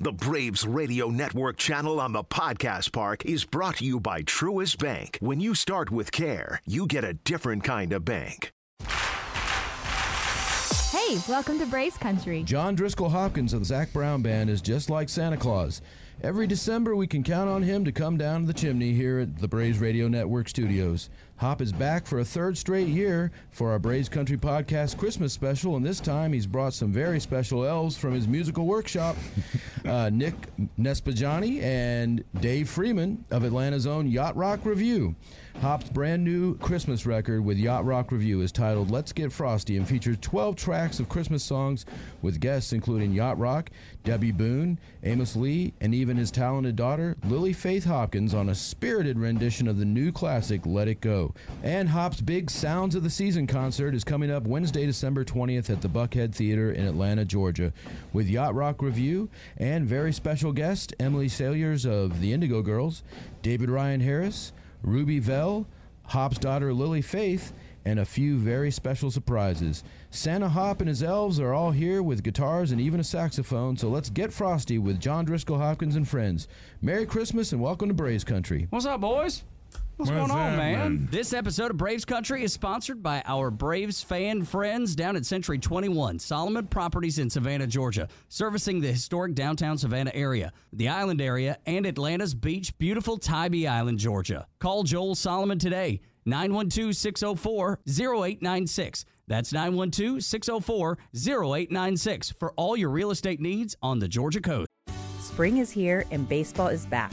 The Braves Radio Network channel on the Podcast Park is brought to you by Truist Bank. When you start with care, you get a different kind of bank. Hey, welcome to Braves Country. John Driskell Hopkins of the Zac Brown Band is just like Santa Claus. Every December, we can count on him to come down the chimney here at the Braves Radio Network studios. Hop is back for a third straight year for our Braves Country Podcast Christmas special, and this time he's brought some very special elves from his musical workshop uh, Nick Niespodziani and Dave Freeman of Atlanta's own Yacht Rock Review. Hop's brand new Christmas record with Yacht Rock Review is titled Let's Get Frosty and features 12 tracks of Christmas songs with guests including Yacht Rock, Debby Boone, Amos Lee, and even his talented daughter, Lily Faith Hopkins, on a spirited rendition of the new classic Let It Go. And Hop's big Sounds of the Season concert is coming up Wednesday, December 20th at the Buckhead Theater in Atlanta, Georgia, with Yacht Rock Review and very special guest Emily Saliers of the Indigo Girls, David Ryan Harris, Ruby Velle, Hop's daughter Lily Faith, and a few very special surprises. Santa Hop and his elves are all here with guitars and even a saxophone, so let's get frosty with John Driskell Hopkins and friends. Merry Christmas and welcome to Braves Country. What's up, boys? What's, What's going on, man? happening? This episode of Braves Country is sponsored by our Braves fan friends down at Century 21, Solomon Properties in Savannah, Georgia, servicing the historic downtown Savannah area, the island area, and Atlanta's beach, beautiful Tybee Island, Georgia. Call Joel Solomon today, 912 604 0896. That's 912 604 0896 for all your real estate needs on the Georgia coast. Spring is here and baseball is back.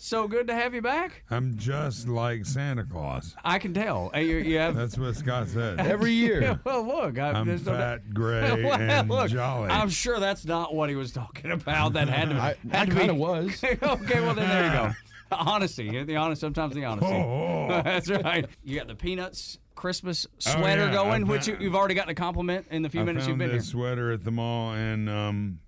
So good to have you back. I'm just like Santa Claus. I can tell. You, you have That's what Scott said. Every year. Yeah, well, look, I, I'm there's no fat, gray, Well, and look, jolly. I'm sure that's not what he was talking about. That had to. I, I had to kind of be- was. okay, well then there you go. Honesty, the honest, sometimes the honesty. Oh, that's right. You got the peanuts Christmas Oh, sweater yeah, going, I which you, you've already gotten a compliment in the few I minutes you've found been here. this sweater at the mall, and um,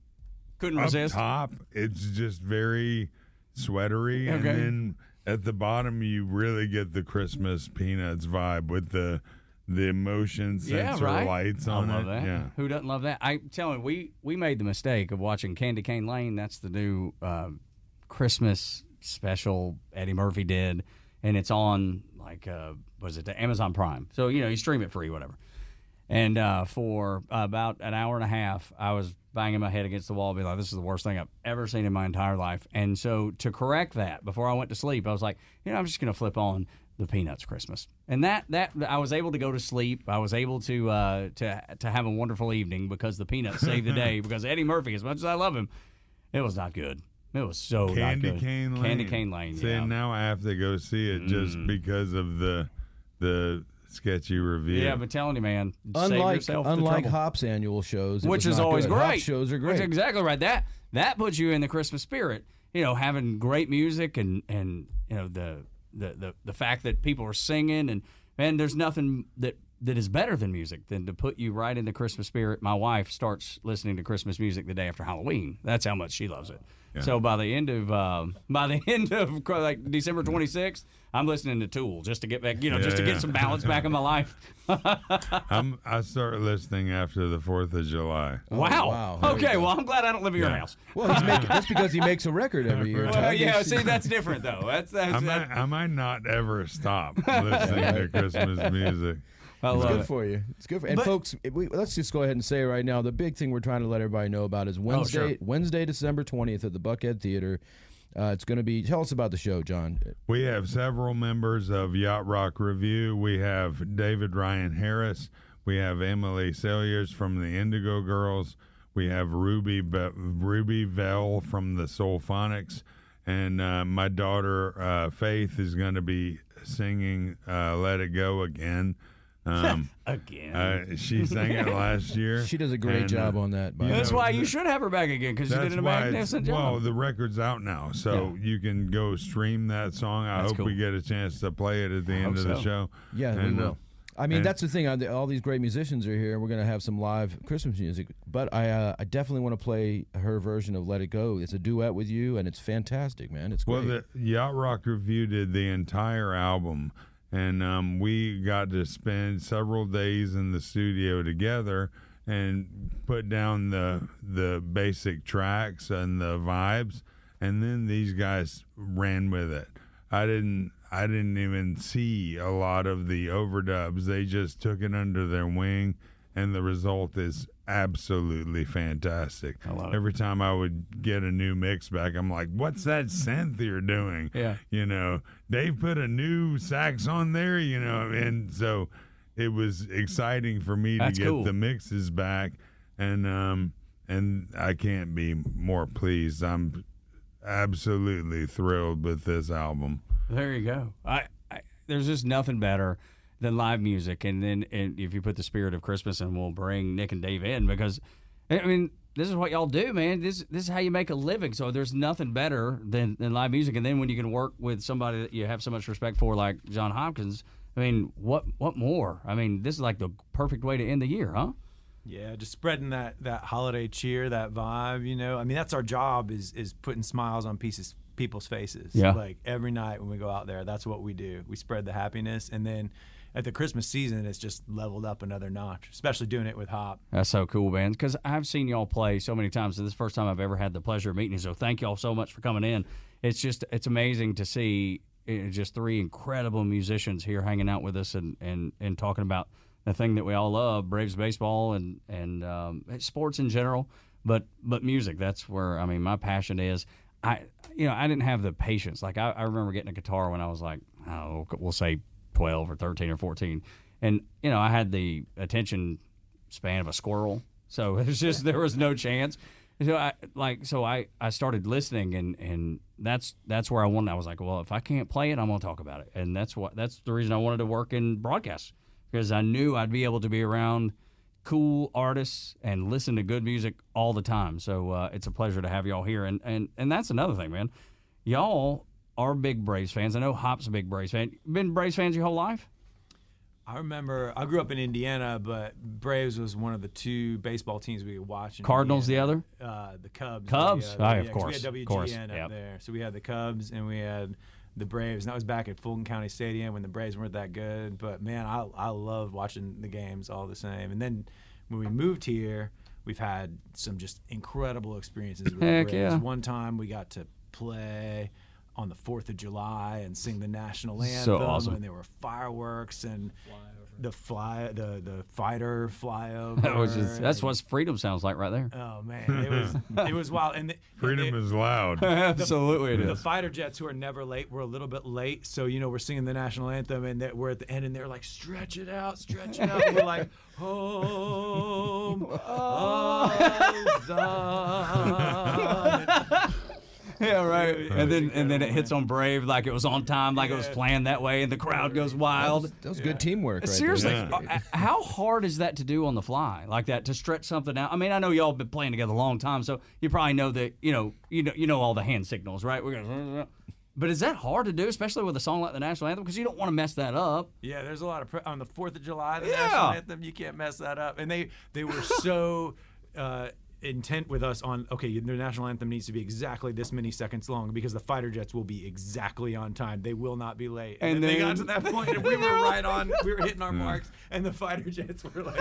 Couldn't up resist. top, it's just very sweatery, and then at the bottom, you really get the Christmas peanuts vibe with the the motion Yeah, sensor right. lights I on love it. that. Yeah. Who doesn't love that? I tell you, we we made the mistake of watching Candy Cane Lane. That's the new uh, Christmas special Eddie Murphy did, and it's on like uh, was it the Amazon Prime? So you know you stream it free, whatever. And uh, for about an hour and a half, I was banging my head against the wall, be like, "This is the worst thing I've ever seen in my entire life." And so, to correct that, before I went to sleep, I was like, "You know, I'm just going to flip on the Peanuts Christmas." And that that I was able to go to sleep. I was able to uh, to to have a wonderful evening because the Peanuts saved the day. Because Eddie Murphy, as much as I love him, it was not good. It was so Candy not good. Cane Lane. Candy Cane Lane. See, yeah. Mm. now I have to go see it just because of the the sketchy review. yeah, but telling you, man, save Unlike yourself unlike trouble. Hop's annual shows, which is always good. great. Hop's shows are Which is great. exactly right. That that puts you in the Christmas spirit. You know, having great music and and you know the the the, the fact that people are singing and man, there's nothing that that is better than music than to put you right in the Christmas spirit. My wife starts listening to Christmas music the day after Halloween. That's how much she loves it. So by the end of um, by the end of like December 26th, I'm listening to Tool just to get back, you know, just to Yeah, get some balance back in my life. I'm, I start listening after the Fourth of July. wow. wow. Okay, go. well, I'm glad I don't live at your house. Well, he's making that's because he makes a record every year. Well, Tug. yeah, It's- see, that's different though. That's that's. I might, I might not ever stop listening to Christmas music. I It's love good it. for you. It's good for and But- folks. We, let's just go ahead and say right now the big thing we're trying to let everybody know about is Wednesday, Oh, sure. Wednesday, December twentieth at the Buckhead Theater. Uh, it's going to be. Tell us about the show, John. We have several members of Yacht Rock Review. We have David Ryan Harris. We have Emily Saliers from the Indigo Girls. We have Ruby Be- Ruby Velle from the Soulphonics, and uh, my daughter uh, Faith is going to be singing uh, "Let It Go" again. Um, Again. uh, she sang it last year. She does a great and, job uh, on that. By That's know, why you should have her back again because she did a why it's, magnificent well, the record's out now, so you can go stream that song. I That's hope cool. we get a chance to play it at the end hope of the show. Yeah, And, we uh, will. I mean, and- that's the thing. uh, All these great musicians are here. We're going to have some live Christmas music, but I, uh, I definitely want to play her version of "Let It Go." It's a duet with you, and it's fantastic, man. It's great. Well, great. the Yacht Rock Review did the entire album, and um, we got to spend several days in the studio together and put down the the basic tracks and the vibes, and then these guys ran with it. I didn't. I didn't even see a lot of the overdubs. They just took it under their wing, and the result is absolutely fantastic. Every time I would get a new mix back, I'm like, "What's that synth you're doing?" Yeah. you know, Dave put a new sax on there, you know, and so it was exciting for me That's to get cool. the mixes back, and um, and I can't be more pleased. I'm absolutely thrilled with this album. There you go. I, I there's just nothing better than live music, and then and if you put the spirit of Christmas, and we'll bring Nick and Dave in because, I mean, this is what y'all do, man. This this is how you make a living. So there's nothing better than, than live music, and then when you can work with somebody that you have so much respect for, like John Hopkins. I mean, what what more? I mean, this is like the perfect way to end the year, huh? Yeah, just spreading that that holiday cheer, that vibe. You know, I mean, that's our job is is putting smiles on pieces people's faces. Yeah. Like every night when we go out there, that's what we do. We spread the happiness, and then at the Christmas season, it's just leveled up another notch. Especially doing it with Hop. That's so cool, man. Because I've seen y'all play so many times. And this is the first time I've ever had the pleasure of meeting you. So thank y'all so much for coming in. It's just it's amazing to see uh, just three incredible musicians here hanging out with us and and and talking about the thing that we all love, Braves baseball and and um, sports in general. But but music, that's where I mean my passion is. I you know I didn't have the patience. Like I, I remember getting a guitar when I was like oh we'll say twelve or thirteen or fourteen, and you know I had the attention span of a squirrel. So it was just there was no chance. So I like so I, I started listening and, and that's that's where I wanted. I was like, well, if I can't play it, I'm gonna talk about it, and that's what that's the reason I wanted to work in broadcast because I knew I'd be able to be around cool artists and listen to good music all the time. So uh, it's a pleasure to have y'all here, and and and that's another thing, man. Y'all are big Braves fans. I know Hop's a big Braves fan. Been Braves fans your whole life? I remember I grew up in Indiana, but Braves was one of the two baseball teams we could watch. In Cardinals the other? Uh, the Cubs. Cubs? The, Ah, yeah, of course, We of had course, WGN up yep. there, so we had the Cubs and we had the Braves. And that was back at Fulton County Stadium when the Braves weren't that good. But man, I I loved watching the games all the same. And then when we moved here, we've had some just incredible experiences with Heck the Braves. yeah. One time we got to play on the Fourth of July and sing the national anthem, So awesome. and there were fireworks and the fly the the fighter flyover. That was just, that's and- what freedom sounds like right there. Oh man, it was it was wild. And the, Freedom and is loud. Absolutely, it the fighter jets who are never late were a little bit late, so you know we're singing the national anthem, and that we're at the end, and they're like, "Stretch it out, stretch it out." And we're like, "Home, Ozone." Yeah, right. And then and then it hits on Brave like it was on time, like it was planned that way, and the crowd goes wild. That was good teamwork. Right Seriously, there. uh, how hard is that to do on the fly like that to stretch something out? I mean, I know y'all been playing together a long time, so you probably know that you know you know you know all the hand signals, right? We're gonna, but is that hard to do, especially with a song like the national anthem, because you don't want to mess that up? Yeah, there's a lot of pre- on the Fourth of July, the Yeah. national anthem. You can't mess that up. And they they were so uh, intent with us on okay, the national anthem needs to be exactly this many seconds long because the fighter jets will be exactly on time. They will not be late. And, And then, they got to that point, and we were right on. We were hitting our hmm. marks, and the fighter jets were like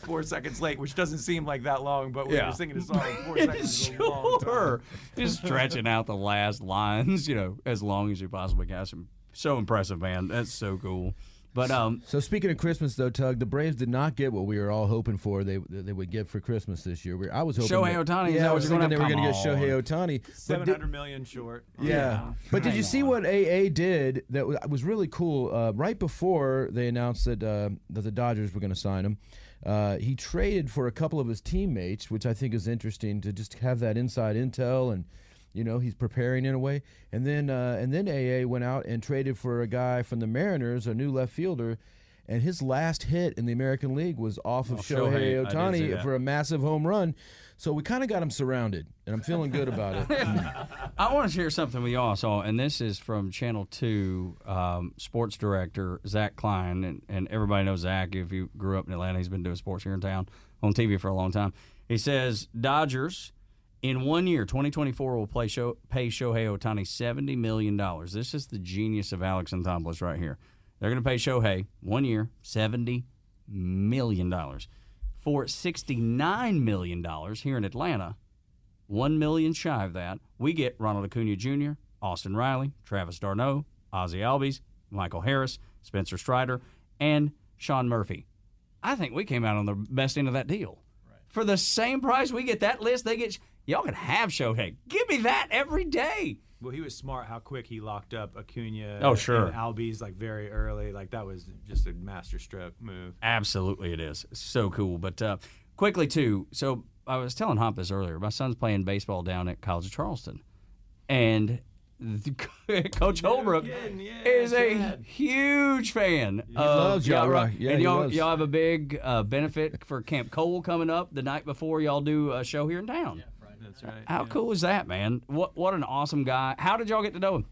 four seconds late, which doesn't seem like that long, but we Yeah. were singing a song. Four seconds is a long time. Sure, just stretching out the last lines, you know, as long as you possibly can. So- So impressive, man. That's so cool. But um, So speaking of Christmas, though, Tug, the Braves did not get what we were all hoping for. They they would get for Christmas this year. We, I was hoping Shohei that- Ohtani, is Yeah, I was thinking they were going to get Shohei Ohtani. But Seven did- hundred million short. Yeah. But did you see what AA did that wa- was really cool? Uh, right before they announced that uh, that the Dodgers were going to sign him, Uh, he traded for a couple of his teammates, which I think is interesting to just have that inside intel and you know he's preparing in a way. And then uh, and then AA went out and traded for a guy from the Mariners, a new left fielder. And his last hit in the American League was off of Oh, Shohei Shohei, I did see Ohtani for a massive home run. So we kind of got him surrounded, and I'm feeling good about it. I want to share something with y'all. So, and this is from Channel Two um, sports director Zach Klein, and, and everybody knows Zach. If you grew up in Atlanta, he's been doing sports here in town on TV for a long time. He says Dodgers in one year, 2024, will play show, pay Shohei Ohtani seventy million dollars. This is the genius of Alex Anthopoulos right here. They're going to pay Shohei one year seventy million dollars for sixty-nine million dollars here in Atlanta one million shy of that, we get Ronald Acuna Jr., Austin Riley, Travis d'Arnaud, Ozzy Albies, Michael Harris, Spencer Strider, and Sean Murphy. I think we came out on the best end of that deal. For the same price, we get that list. They get y'all can have Shohei. Give me that every day. Well, he was smart how quick he locked up Acuna. Oh, sure. And Albies like very early. Like that was just a master stroke move. Absolutely, it is so cool. But uh, quickly too. So I was telling Hop this earlier. My son's playing baseball down at College of Charleston, and the, Coach Holbrook kidding, yeah, is a huge fan. He loves y'all, right? Yeah, and y'all, y'all have a big uh, benefit for Camp Cole coming up the night before y'all do a show here in town. That's right. How yeah. cool is that, man? What what an awesome guy. How did y'all get to know him?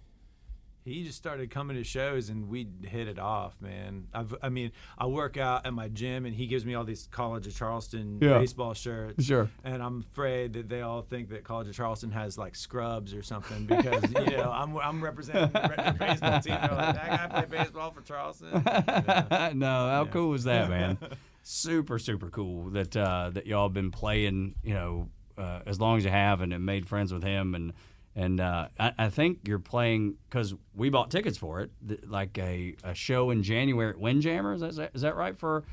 He just started coming to shows and we hit it off, man. I've, I mean, I work out at my gym and he gives me all these College of Charleston Yeah. baseball shirts. Sure. And I'm afraid that they all think that College of Charleston has like scrubs or something because you know I'm I'm representing the baseball team. They're like, that guy play baseball for Charleston. no, how cool is that, man? super, super cool that uh, that y'all been playing. You know, uh, as long as you have, and, and made friends with him, and and uh, I, I think you're playing because we bought tickets for it, th- like a, a show in January at Windjammer. Is that is that right for?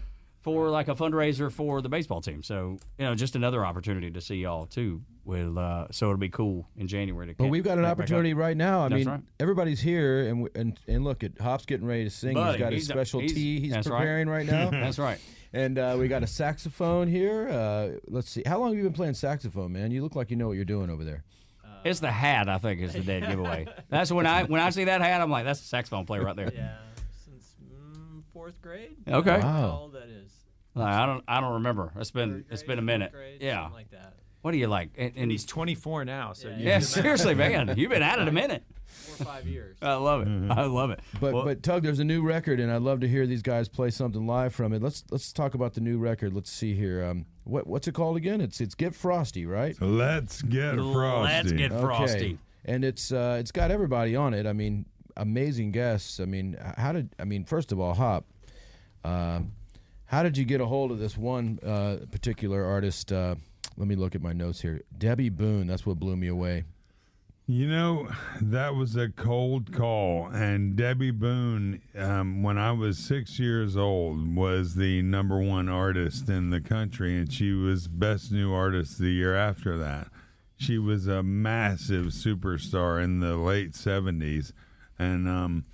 For like a fundraiser for the baseball team, so you know, just another opportunity to see y'all too. With uh, so it'll be cool in January to. Come. But we've got an connect back up. opportunity right now. I That's mean, right. everybuddy's here, and, we- and and look at Hop's getting ready to sing. Buddy, he's got his he's a- special he's- tea he's that's right. preparing right, now. That's right. And uh, we got a saxophone here. Uh, let's see. How long have you been playing saxophone, man? You look like you know what you're doing over there. It's the hat, I think, is the dead giveaway. That's when I when I see that hat, I'm like, that's a saxophone player right there. Yeah, since mm, fourth grade. Okay. I don't Wow. How old that is? I don't I don't remember. It's been Third it's grade, been a minute. grade, Yeah. something like that. What do you like? And, And and he's 24 now, so Yeah, yeah, seriously, man, you've been at it a minute. Four or five years. I love it. I love it. But Well, but Tug, there's a new record, and I'd love to hear these guys play something live from it. Let's let's talk about the new record. Let's see here. Um, what what's it called again? It's it's Get Frosty, right? Let's get frosty. let's get frosty. Okay. And it's uh, it's got everybody on it. I mean, amazing guests. I mean, how did I mean? First of all, Hop, um, how did you get a hold of this one uh, particular artist? Let me look at my notes here. Debby Boone. That's what blew me away. You know, that was a cold call. And Debby Boone, um, when I was six years old, was the number one artist in the country, and she was best new artist the year after that. She was a massive superstar in the late 70s. And um,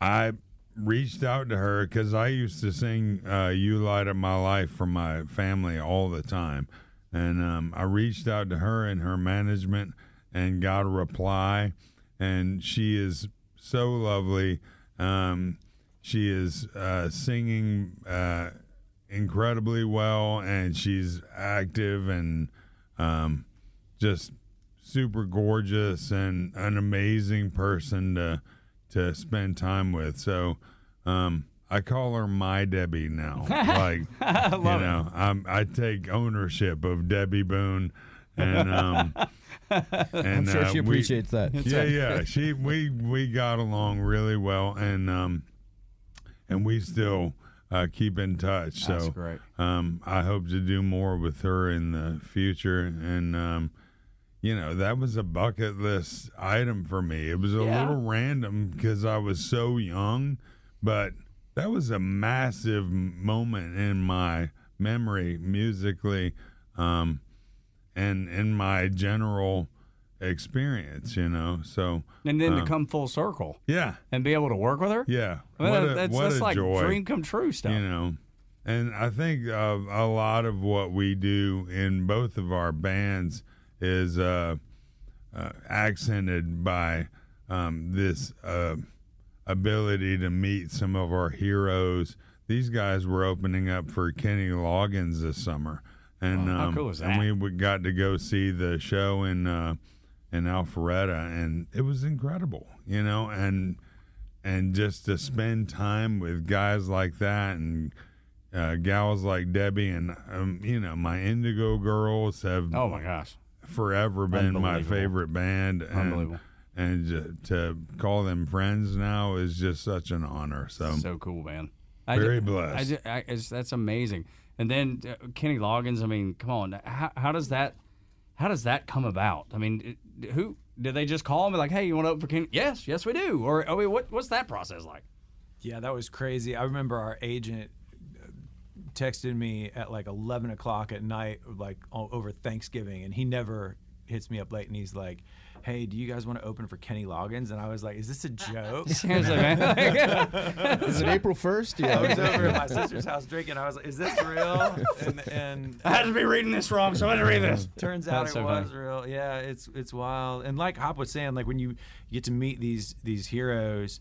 I reached out to her because I used to sing uh, You Light Up My Life for my family all the time. And um, I reached out to her and her management and got a reply. And she is so lovely. Um, she is uh, singing uh, incredibly well, and she's active and um, just super gorgeous and an amazing person to to spend time with. So um, I call her my Debby now. like you know, I'm, I take ownership of Debby Boone, and um, and I'm sure uh, she we- appreciates that. yeah, yeah. She we we got along really well, and um, and we still uh, keep in touch. So great. Um, I hope to do more with her in the future, and um, you know that was a bucket list item for me. It was a Yeah. little random because I was so young, but that was a massive moment in my memory musically, um, and in my general experience. You know, so And then to um, come full circle yeah, and be able to work with her. yeah. Well, what a, that's what that's a like joy dream come true stuff. you know and I think uh, a lot of what we do in both of our bands is uh, uh, accented by um, this uh, ability to meet some of our heroes. These guys were opening up for Kenny Loggins this summer, and um, cool is and that? we we got to go see the show in uh, in Alpharetta, and it was incredible, you know, and and just to spend time with guys like that and uh, gals like Debby and um, you know my Indigo Girls have Oh my gosh. forever been my favorite band. And, Unbelievable. And to call them friends now is just such an honor. So, So cool, man. Very ju- blessed. I ju- I- it's- that's amazing. And then uh, Kenny Loggins. I mean, come on. How, how does that? How does that come about? I mean, who did they just call and be like, "Hey, you want to open for Kenny?" Yes, yes, we do. Or I mean, what what's that process like? Yeah, that was crazy. I remember our agent uh, texted me at like 11 o'clock at night, like o- over Thanksgiving, and he never hits me up late, and he's like, "Hey, do you guys want to open for Kenny Loggins?" And I was like, "Is this a joke?" Seriously, man. Is it April 1st? Yeah. I was over at my sister's house drinking. I was like, "Is this real?" And, and I had to be reading this wrong, so I had to read this. Turns out That's it so was funny. real. Yeah, it's it's wild. And like Hop was saying, like when you get to meet these these heroes,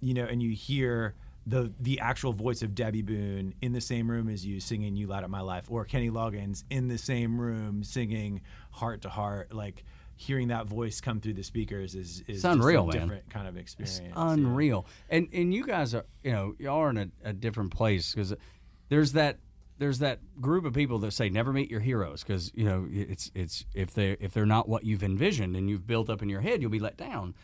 you know, and you hear the the actual voice of Debby Boone in the same room as you singing "You Light Up My Life," or Kenny Loggins in the same room singing "Heart to Heart," like. Hearing that voice come through the speakers is, is just unreal, a man. different kind of experience. It's yeah. unreal. And and you guys are you know y'all are in a, a different place because there's that there's that group of people that say never meet your heroes because you know it's it's if they if they're not what you've envisioned and you've built up in your head you'll be let down.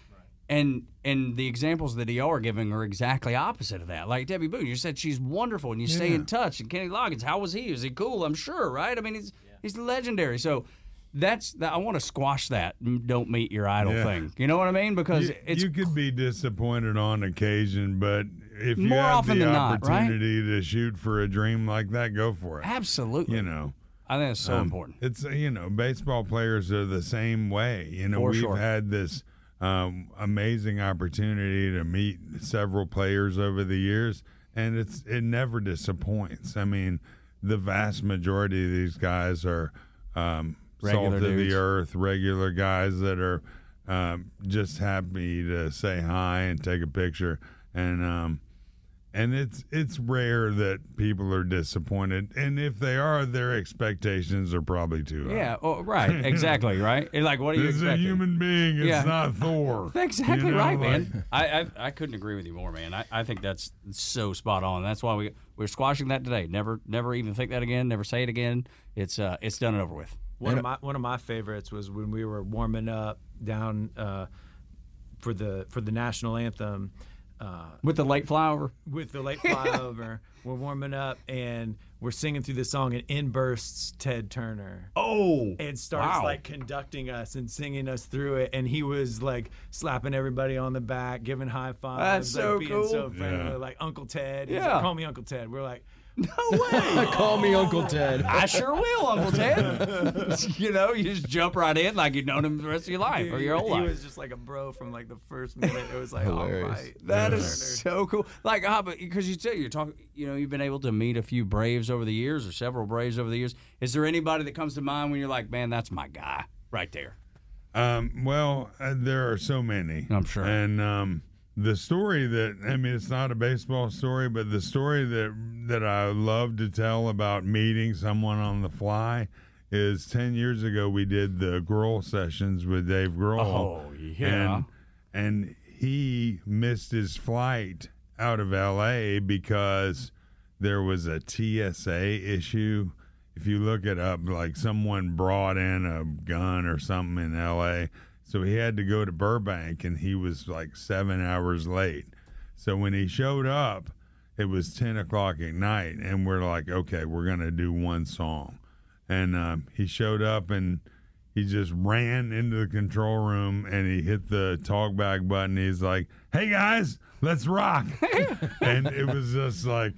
And and the examples that y'all are giving are exactly opposite of that. Like Debby Boone, you said she's wonderful and you stay in touch. And Kenny Loggins, how was he? Is he cool? I'm sure, right? I mean, he's he's legendary. So that's that. I want to squash that. Don't meet your idol Yeah. thing. You know what I mean? Because you, it's you could be disappointed on occasion, but if you have the than not, right? opportunity to shoot for a dream like that, go for it. Absolutely. You know, I think it's so Um, important. It's you know, baseball players are the same way. You know, For we've sure. had this um, amazing opportunity to meet several players over the years, and it's it never disappoints. I mean, the vast majority of these guys are um, Regular salt of dudes. the earth, regular guys that are um, just happy to say hi and take a picture, and um, and it's it's rare that people are disappointed, and if they are, their expectations are probably too high. Yeah. Oh, right. Exactly. Right. It's like, what are you This is a human being. It's Yeah. not Thor. Exactly You know, right, like- man. I, I I couldn't agree with you more, man. I, I think that's so spot on. That's why we we're squashing that today. Never never even think that again. Never say it again. It's uh it's done and over with. One of my one of my favorites was when we were warming up down uh, for the for the national anthem. Uh, With the late flyover. with the late flyover, we're warming up and we're singing through the song, and in bursts Ted Turner. Oh. and starts Wow. like conducting us and singing us through it. And he was like slapping everybody on the back, giving high fives, That's like so being cool. so friendly, Yeah. like Uncle Ted. He's Yeah. like, call me Uncle Ted. We're like, No way. Call me Uncle Ted. I sure will, Uncle Ted. you know, you just jump right in like you've known him the rest of your life or your whole he life. He was just like a bro from like the first minute. It was like, all Hilarious. right. That Ted is so cool. Like, how, because you say you're talking, you know, you've been able to meet a few Braves over the years or several Braves over the years. Is there anybody that comes to mind when you're like, man, that's my guy right there? Um, well, uh, there are so many. I'm sure. And um, the story that I mean, it's not a baseball story, but the story that that I love to tell about meeting someone on the fly is ten years ago we did the Grohl sessions with Dave Grohl. Oh, yeah. And, and he missed his flight out of L.A. because there was a TSA issue. If you look it up, like someone brought in a gun or something in LA. So he had to go to Burbank and he was like seven hours late. So when he showed up, it was 10 o'clock at night. And we're like, okay, we're going to do one song. And um, he showed up and he just ran into the control room and he hit the talk back button. He's like, hey guys, let's rock. and it was just like,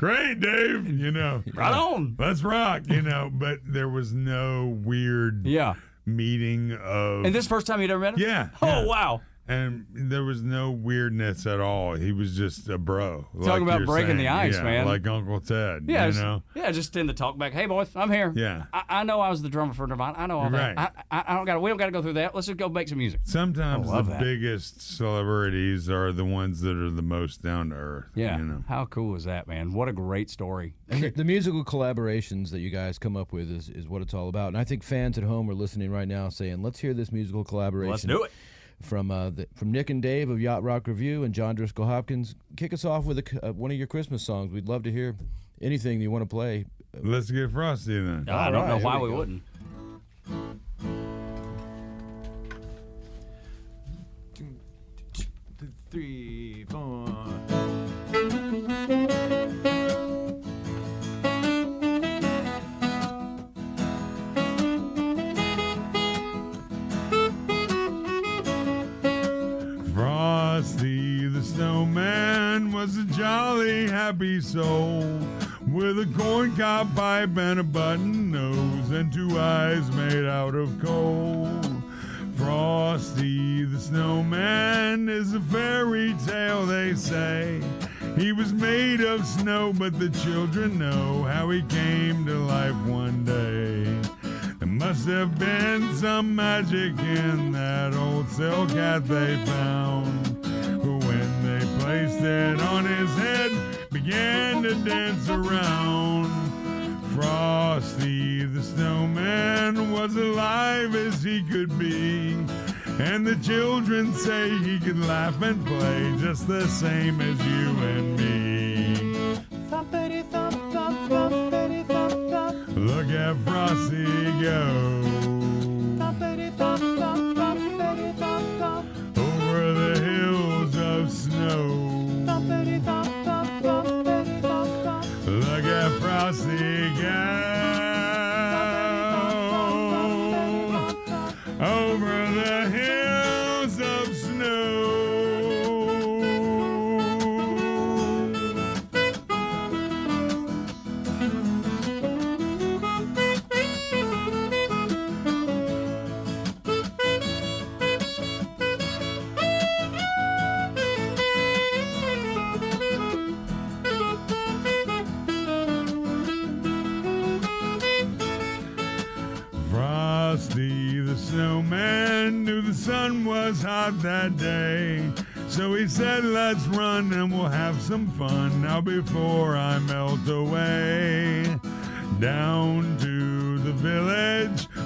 great, Dave, you know. Right on. Let's rock, you know. But there was no weird Yeah. Meeting of. And this first time you'd ever met him? Yeah, Oh, yeah. wow. And there was no weirdness at all. He was just a bro. Talking about you're breaking the ice, Yeah, man. Like Uncle Ted. Yeah, you just, know. yeah, just in the talk back. Hey, boys, I'm here. Yeah. I, I know I was the drummer for Nirvana. I know all that. Right. I, I, I don't got. We don't got to go through that. Let's just go make some music. Sometimes the that. biggest celebrities are the ones that are the most down to earth. Yeah. You know. How cool is that, man? What a great story. And the, the musical collaborations that you guys come up with is, is what it's all about. And I think fans at home are listening right now saying, let's hear this musical collaboration. Let's do it. From uh, the, from Nick and Dave of Yacht Rock Review and John Driskell Hopkins. Kick us off with a c uh, one of your Christmas songs. We'd love to hear anything you want to play. Let's get frosty then. I don't right, know why we we, wouldn't. Three, four. Cob pipe and a button nose and two eyes made out of coal. Frosty the snowman is a fairy tale, they say. He was made of snow, but the children know how he came to life one day. There must have been some magic in that old silk hat they found. The same as you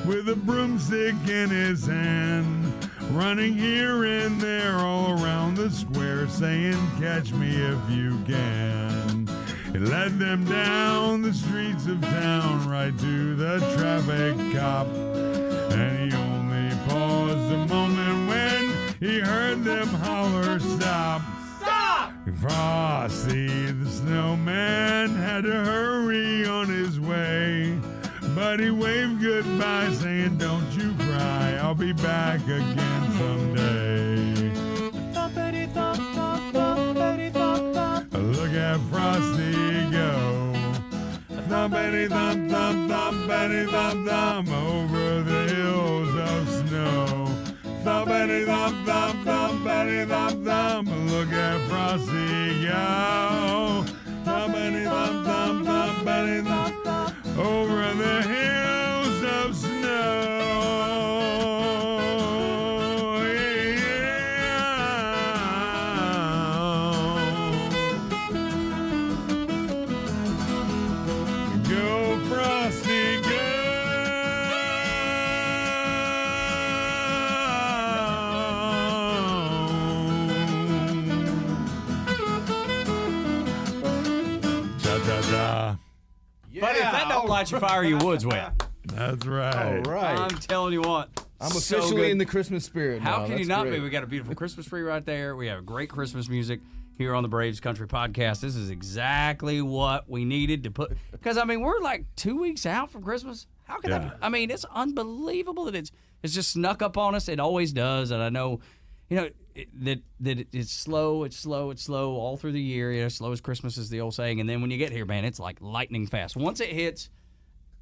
with a broomstick in his hand. Running here and there all around the square, saying, Catch me if you can. He led them down the streets of town right to the traffic cop. And he only paused a moment when he heard them holler, Stop! Stop! Frosty the snowman had to hurry on his way. He waved goodbye, saying, Don't you cry, I'll be back again someday. Look at Frosty go. Thumpity thump thump thumpity thump thump over the hills of snow. Thumpity thump thump thumpity thump thump. Look at Frosty go. Thumpity thump thump thumpity thump over the hills light your fire, your wood's wet. That's right. All right. I'm telling you what. I'm so officially good. in the Christmas spirit. How now. can you That's not great. be? We got a beautiful Christmas tree right there. We have great Christmas music here on the Braves Country Podcast. This is exactly what we needed to put. Because I mean, we're like two weeks out from Christmas. How can Yeah. that? I mean, it's unbelievable that it's it's just snuck up on us. It always does, and I know, you know, it, that that it's slow, it's slow, it's slow all through the year. You know, slow as Christmas is the old saying. And then when you get here, man, it's like lightning fast. Once it hits,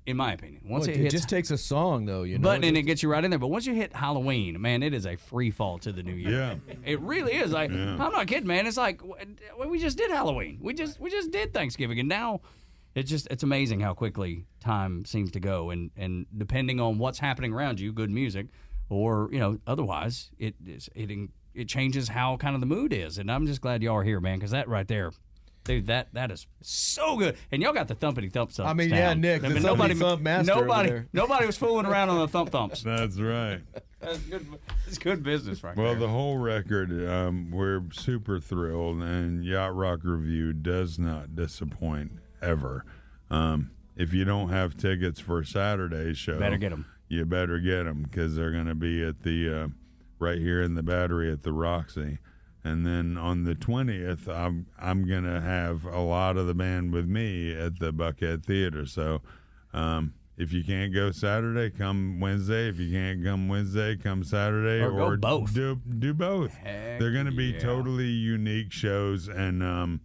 in my opinion. Once Well, it it hits just takes a song though, you know. but and it gets you right in there. But once you hit Halloween, man, it is a free fall to the new year. Yeah. it really is. Like Yeah. I'm not kidding, man. It's like we just did Halloween. We just we just did Thanksgiving, and now it's just it's amazing how quickly time seems to go. And and depending on what's happening around you, good music, or you know otherwise, it is it it changes how kind of the mood is. And I'm just glad y'all are here, man, because that right there. Dude, that that is so good, and y'all got the thumpity thump stuff. I mean, down. yeah, Nick, the thumpity thump master over Nobody, there. nobody was fooling around on the thump thumps. That's right. That's good. It's good business, right Well, there. the whole record, um, we're super thrilled, and Yacht Rock Review does not disappoint ever. Um, if you don't have tickets for Saturday's show, Better get 'em. You better get them because they're going to be at the uh, right here in the Battery at the Roxy, and then on the twentieth, I'm I'm going to have a lot of the band with me at the Buckhead Theater. So. Um, if you can't go Saturday, come Wednesday. If you can't come Wednesday, come Saturday, Or go both. do do both. Heck They're going to be yeah. totally unique shows, and um,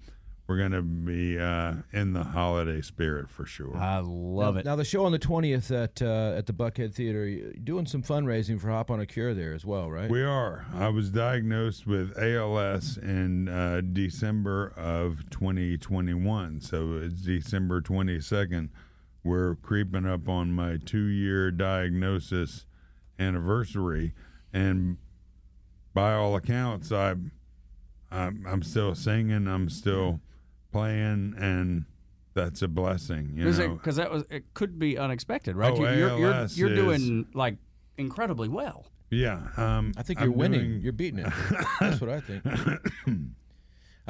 we're going to be uh, in the holiday spirit for sure. I love now, it. Now the show on the twentieth at uh, at the Buckhead Theater, you're doing some fundraising for Hop on a Cure there as well, right? we are. I was diagnosed with ALS in uh, December of 2021, so it's December 22nd. We're creeping up on my two-year diagnosis anniversary, and by all accounts, I, I'm, I'm still singing. I'm still playing, and that's a blessing. You know, Because that was it could be unexpected, right? Oh, You- you're, you're, ALS you're doing like incredibly well. yeah. Um, I think you're I'm winning. doing- You're beating it. That's what I think.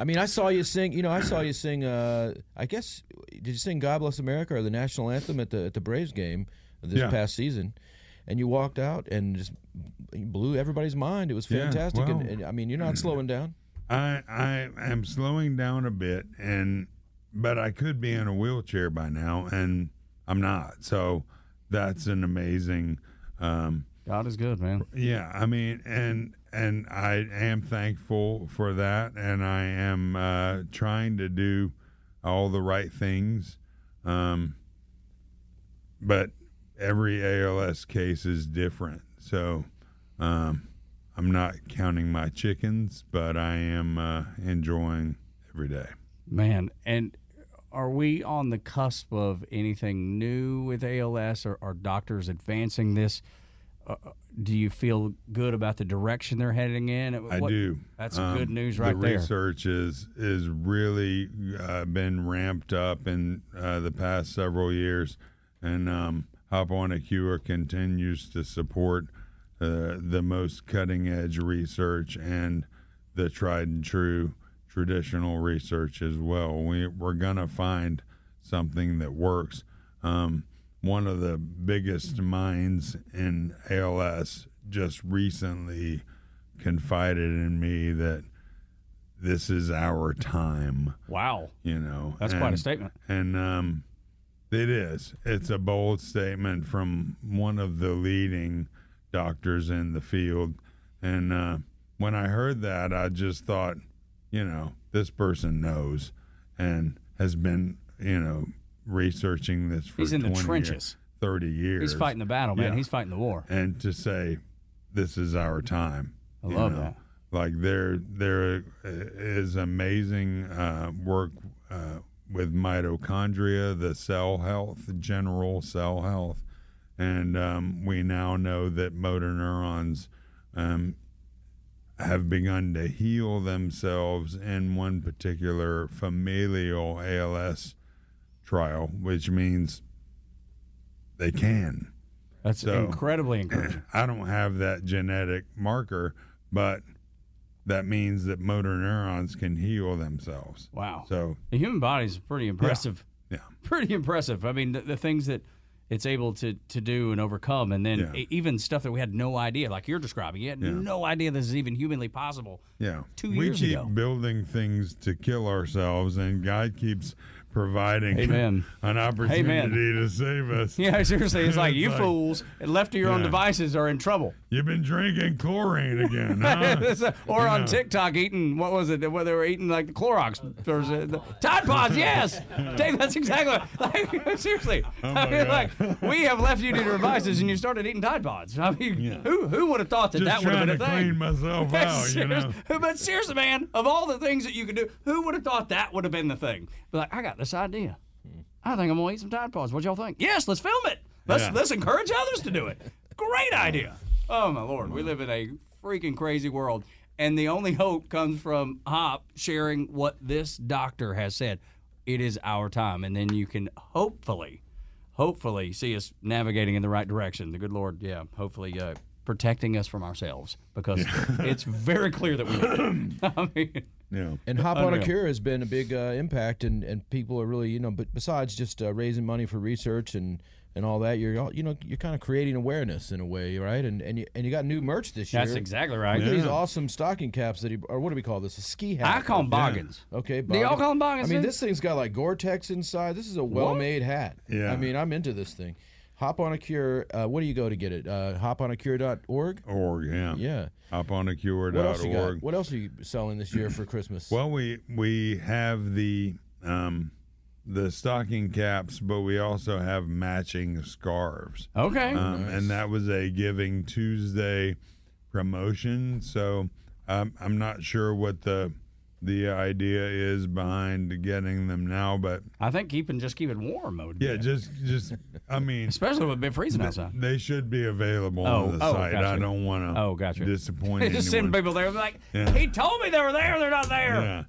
I mean, I saw you sing. You know, I saw you sing. Uh, I guess did you sing "God Bless America" or the national anthem at the at the Braves game this Yeah. past season? And you walked out and just blew everybody's mind. It was Yeah, fantastic. and, and I mean, you're not slowing down. I I am slowing down a bit, and but I could be in a wheelchair by now, and I'm not. So that's an amazing. Um, God is good, man. yeah, I mean, and and I am thankful for that, and I am uh, trying to do all the right things. Um, but every ALS case is different, so um, I'm not counting my chickens, but I am uh, enjoying every day. Man, and are we on the cusp of anything new with ALS? Or are doctors advancing this? Uh, do you feel good about the direction they're heading in? I What- do. That's Um, good news right the there. research is is really uh, been ramped up in uh, the past several years, and um, Hop on a Cure continues to support uh, the most cutting edge research and the tried and true traditional research as well. We we're gonna find something that works. Um, one of the biggest minds in ALS just recently confided in me that this is our time. Wow, You know, that's quite a statement. and um, it is. It's a bold statement from one of the leading doctors in the field. And uh, when I heard that, I just thought, you know, this person knows and has been, you know, researching this for He's in the trenches. Years, 30 years. He's fighting the battle, man. Yeah. He's fighting the war. And to say, this is our time. I love know? that. Like there, there is amazing uh, work uh, with mitochondria, the cell health, general cell health, and um, we now know that motor neurons um, have begun to heal themselves in one particular familial ALS trial, which means they can. That's So- incredibly encouraging. I don't have that genetic marker, but that means that motor neurons can heal themselves. Wow. So, The human body is pretty impressive. yeah. Pretty impressive. I mean, the, the things that it's able to, to do and overcome, and then Yeah. even stuff that we had no idea, like you're describing, you had Yeah. no idea this is even humanly possible. Yeah. Two we years keep ago. building things to kill ourselves, and God keeps providing Amen. an opportunity to save us. Yeah, seriously, it's like you like, fools left to your own devices are in trouble. You've been drinking chlorine again, huh? or on Yeah. TikTok eating what was it? Where they were eating like the Clorox or the Tide Pods. Yes, Dave, that's exactly what, like seriously. Oh I mean, like we have left you to your devices and you started eating Tide Pods. I mean, Yeah. who who would have thought that Just that would have been a thing? clean myself out, you know. But seriously, man, of all the things that you could do, who would have thought that would have been the thing? Be like, I got this idea. I think I'm gonna eat some Tide Pods. What y'all think? Yes, let's film it. Let's Yeah. let's encourage others to do it. Great idea. Oh my lord, we live in a freaking crazy world, and the only hope comes from Hop sharing what this doctor has said. It is our time, and then you can hopefully, hopefully see us navigating in the right direction. The good Lord, yeah, hopefully. Uh, Protecting us from ourselves because it's very clear that we. I mean, Yeah. And Hop on a Cure has been a big uh, impact, and, and people are really, you know, but besides just uh, raising money for research and, and all that, you're all, you know, you're kind of creating awareness in a way, right? And and you, and you got new merch this year. that's exactly right. Look at these awesome stocking caps that he, or what do we call this? A ski hat. I call them boggins. Okay, Do y'all boggin. call 'em boggins, I mean, this thing's got like Gore-Tex inside. This is a well-made hat. Yeah. I mean, I'm into this thing. Hop on a Cure. Uh, what do you go to get it? Uh, hoponacure.org. Org, yeah. Yeah. hoponacure.org. What else you got? What else are you selling this year for Christmas? Well, we we have the um, the stocking caps, but we also have matching scarves. Okay. Um, And that was a Giving Tuesday promotion. So um, I'm not sure what the the idea is behind getting them now, but I think keeping just keep it warm mode. yeah, just just I mean, especially with it freezing outside. they should be available Oh, on the oh, site. I don't want to Oh, gotcha. disappoint just send people there like, Yeah. he told me they were there, they're not there. Yeah.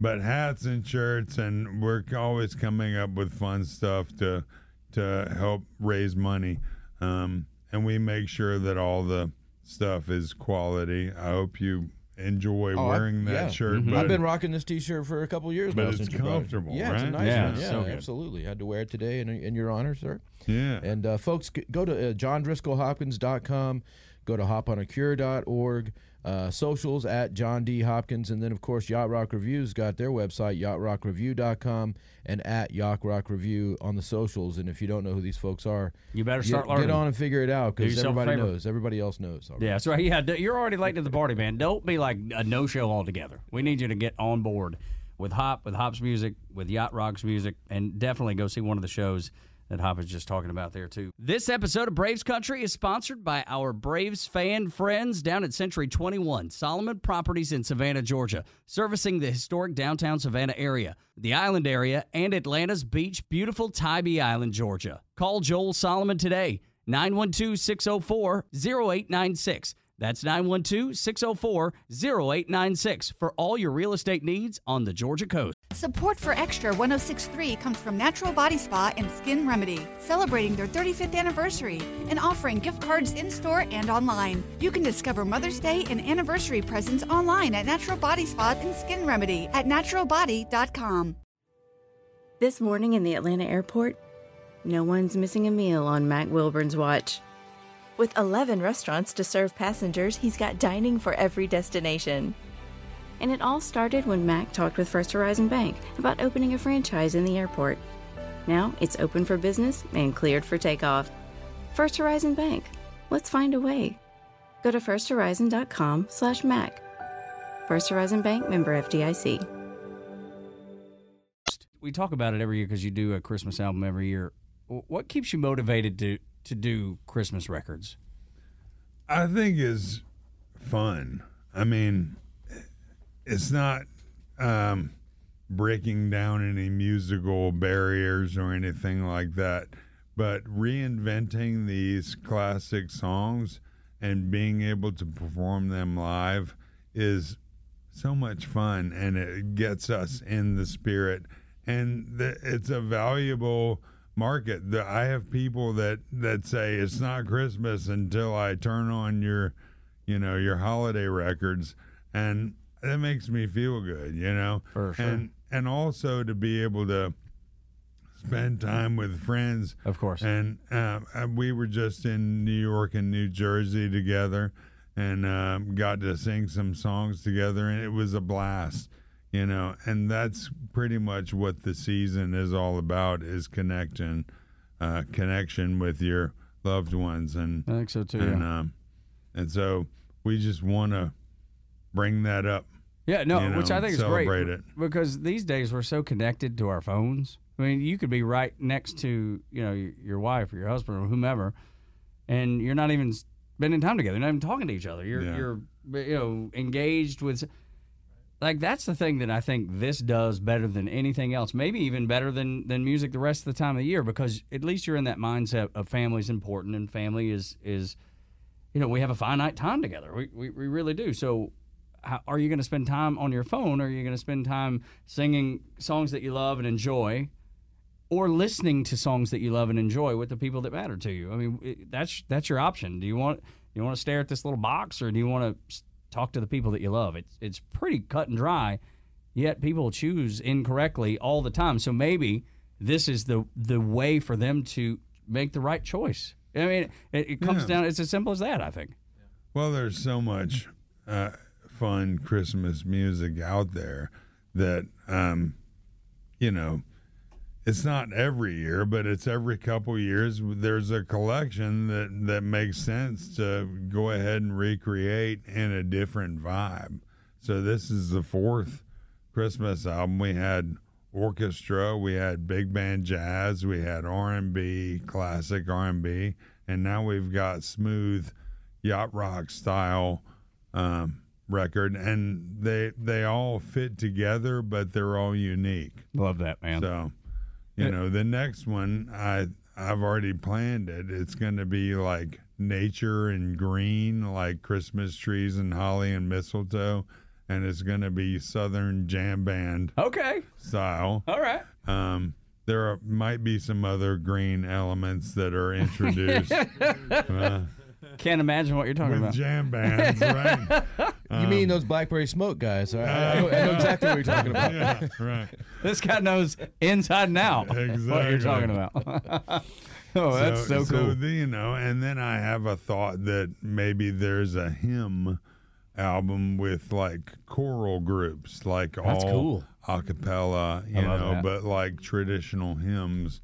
But hats and shirts, and we're always coming up with fun stuff to to help raise money. Um, and we make sure that all the stuff is quality. I hope you enjoy Oh, I- wearing that yeah. shirt. But I've been rocking this T-shirt for a couple years But now. it's since you brought it. comfortable, Yeah, it's a nice Yeah, one. Yeah, so good. absolutely. had to wear it today in, in your honor, sir. yeah, And uh, folks, go to uh, johndriskellhopkins.com, go to hoponacure.org, uh, socials at John D. Hopkins, and then, of course, Yacht Rock Reviews got their website, yachtrockreview.com, and at Yacht Rock Review on the socials. And if you don't know who these folks are, You better get, start learning. get on and figure it out because everybody knows. Everybody else knows. already. Yeah, so yeah, you're already late to the party, man. Don't be like a no show altogether. We need you to get on board with Hop, with Hop's music, with Yacht Rock's music, and definitely go see one of the shows that Hop is just talking about there, too. This episode of Braves Country is sponsored by our Braves fan friends down at Century 21, Solomon Properties in Savannah, Georgia, servicing the historic downtown Savannah area, the island area, and Atlanta's beach, beautiful Tybee Island, Georgia. Call Joel Solomon today, 912 604 0896. That's 912 604 0896 for all your real estate needs on the Georgia coast. Support for Extra 1063 comes from Natural Body Spa and Skin Remedy, celebrating their 35th anniversary and offering gift cards in store and online. You can discover Mother's Day and anniversary presents online at Natural Body Spa and Skin Remedy at naturalbody.com. This morning in the Atlanta airport, no one's missing a meal on Mac Wilburn's watch. With 11 restaurants to serve passengers, he's got dining for every destination. And it all started when Mac talked with First Horizon Bank about opening a franchise in the airport. Now it's open for business and cleared for takeoff. First Horizon Bank. Let's find a way. Go to firsthorizon.com slash Mac. First Horizon Bank member FDIC. We talk about it every year because you do a Christmas album every year. What keeps you motivated to, to do Christmas records? I think is fun. I mean, it's not um, breaking down any musical barriers or anything like that, but reinventing these classic songs and being able to perform them live is so much fun and it gets us in the spirit and the, it's a valuable market the, i have people that that say it's not christmas until i turn on your you know your holiday records and that makes me feel good you know For sure. and and also to be able to spend time with friends Of course. and uh, uh, we were just in New York and New Jersey together, and um, got to sing some songs together, and it was a blast. You know, and that's pretty much what the season is all about is connection, uh, connection with your loved ones, and I think so too. and yeah. um, and so we just want to bring that up. Yeah, no, you which I think is great celebrate it. because these days we're so connected to our phones. I mean, you could be right next to you know your, your wife or your husband or whomever, and you're not even spending time together. You're not even talking to each other. You're Yeah. you're you know engaged with. Like that's the thing that I think this does better than anything else. Maybe even better than than music the rest of the time of the year because at least you're in that mindset of family's important and family is is you know, we have a finite time together. We, we, we really do. So, how, are you going to spend time on your phone or are you going to spend time singing songs that you love and enjoy or listening to songs that you love and enjoy with the people that matter to you? I mean, it, that's that's your option. Do you want you want to stare at this little box or do you want to talk to the people that you love? It's it's pretty cut and dry. Yet people choose incorrectly all the time. So maybe this is the the way for them to make the right choice. I mean, it, it comes Yeah. down. It's as simple as that. I think. Well, there's so much uh, fun Christmas music out there that, um, you know, it's not every year, but it's every couple years. There's a collection that, that makes sense to go ahead and recreate in a different vibe. So this is the fourth Christmas album. We had orchestra, we had big band jazz, we had R&B, classic R&B, and now we've got smooth yacht rock style um, record, and they they all fit together, but they're all unique. Love that man. So, you know, the next one I I've already planned it. It's going to be like nature and green, like Christmas trees and holly and mistletoe, and it's going to be Southern jam band Okay. style. All right. Um, there are, might be some other green elements that are introduced. uh, Can't imagine what you're talking with about. jam bands, right? You mean those Blackberry Smoke guys? I, I, know, I know exactly what you're talking about. yeah, right. This guy knows inside and out exactly. what you're talking about. oh, that's so, cool. the- you know, and then I have a thought that maybe there's a hymn album with like choral groups, like That's all cool. a cappella, you know, that. but like traditional hymns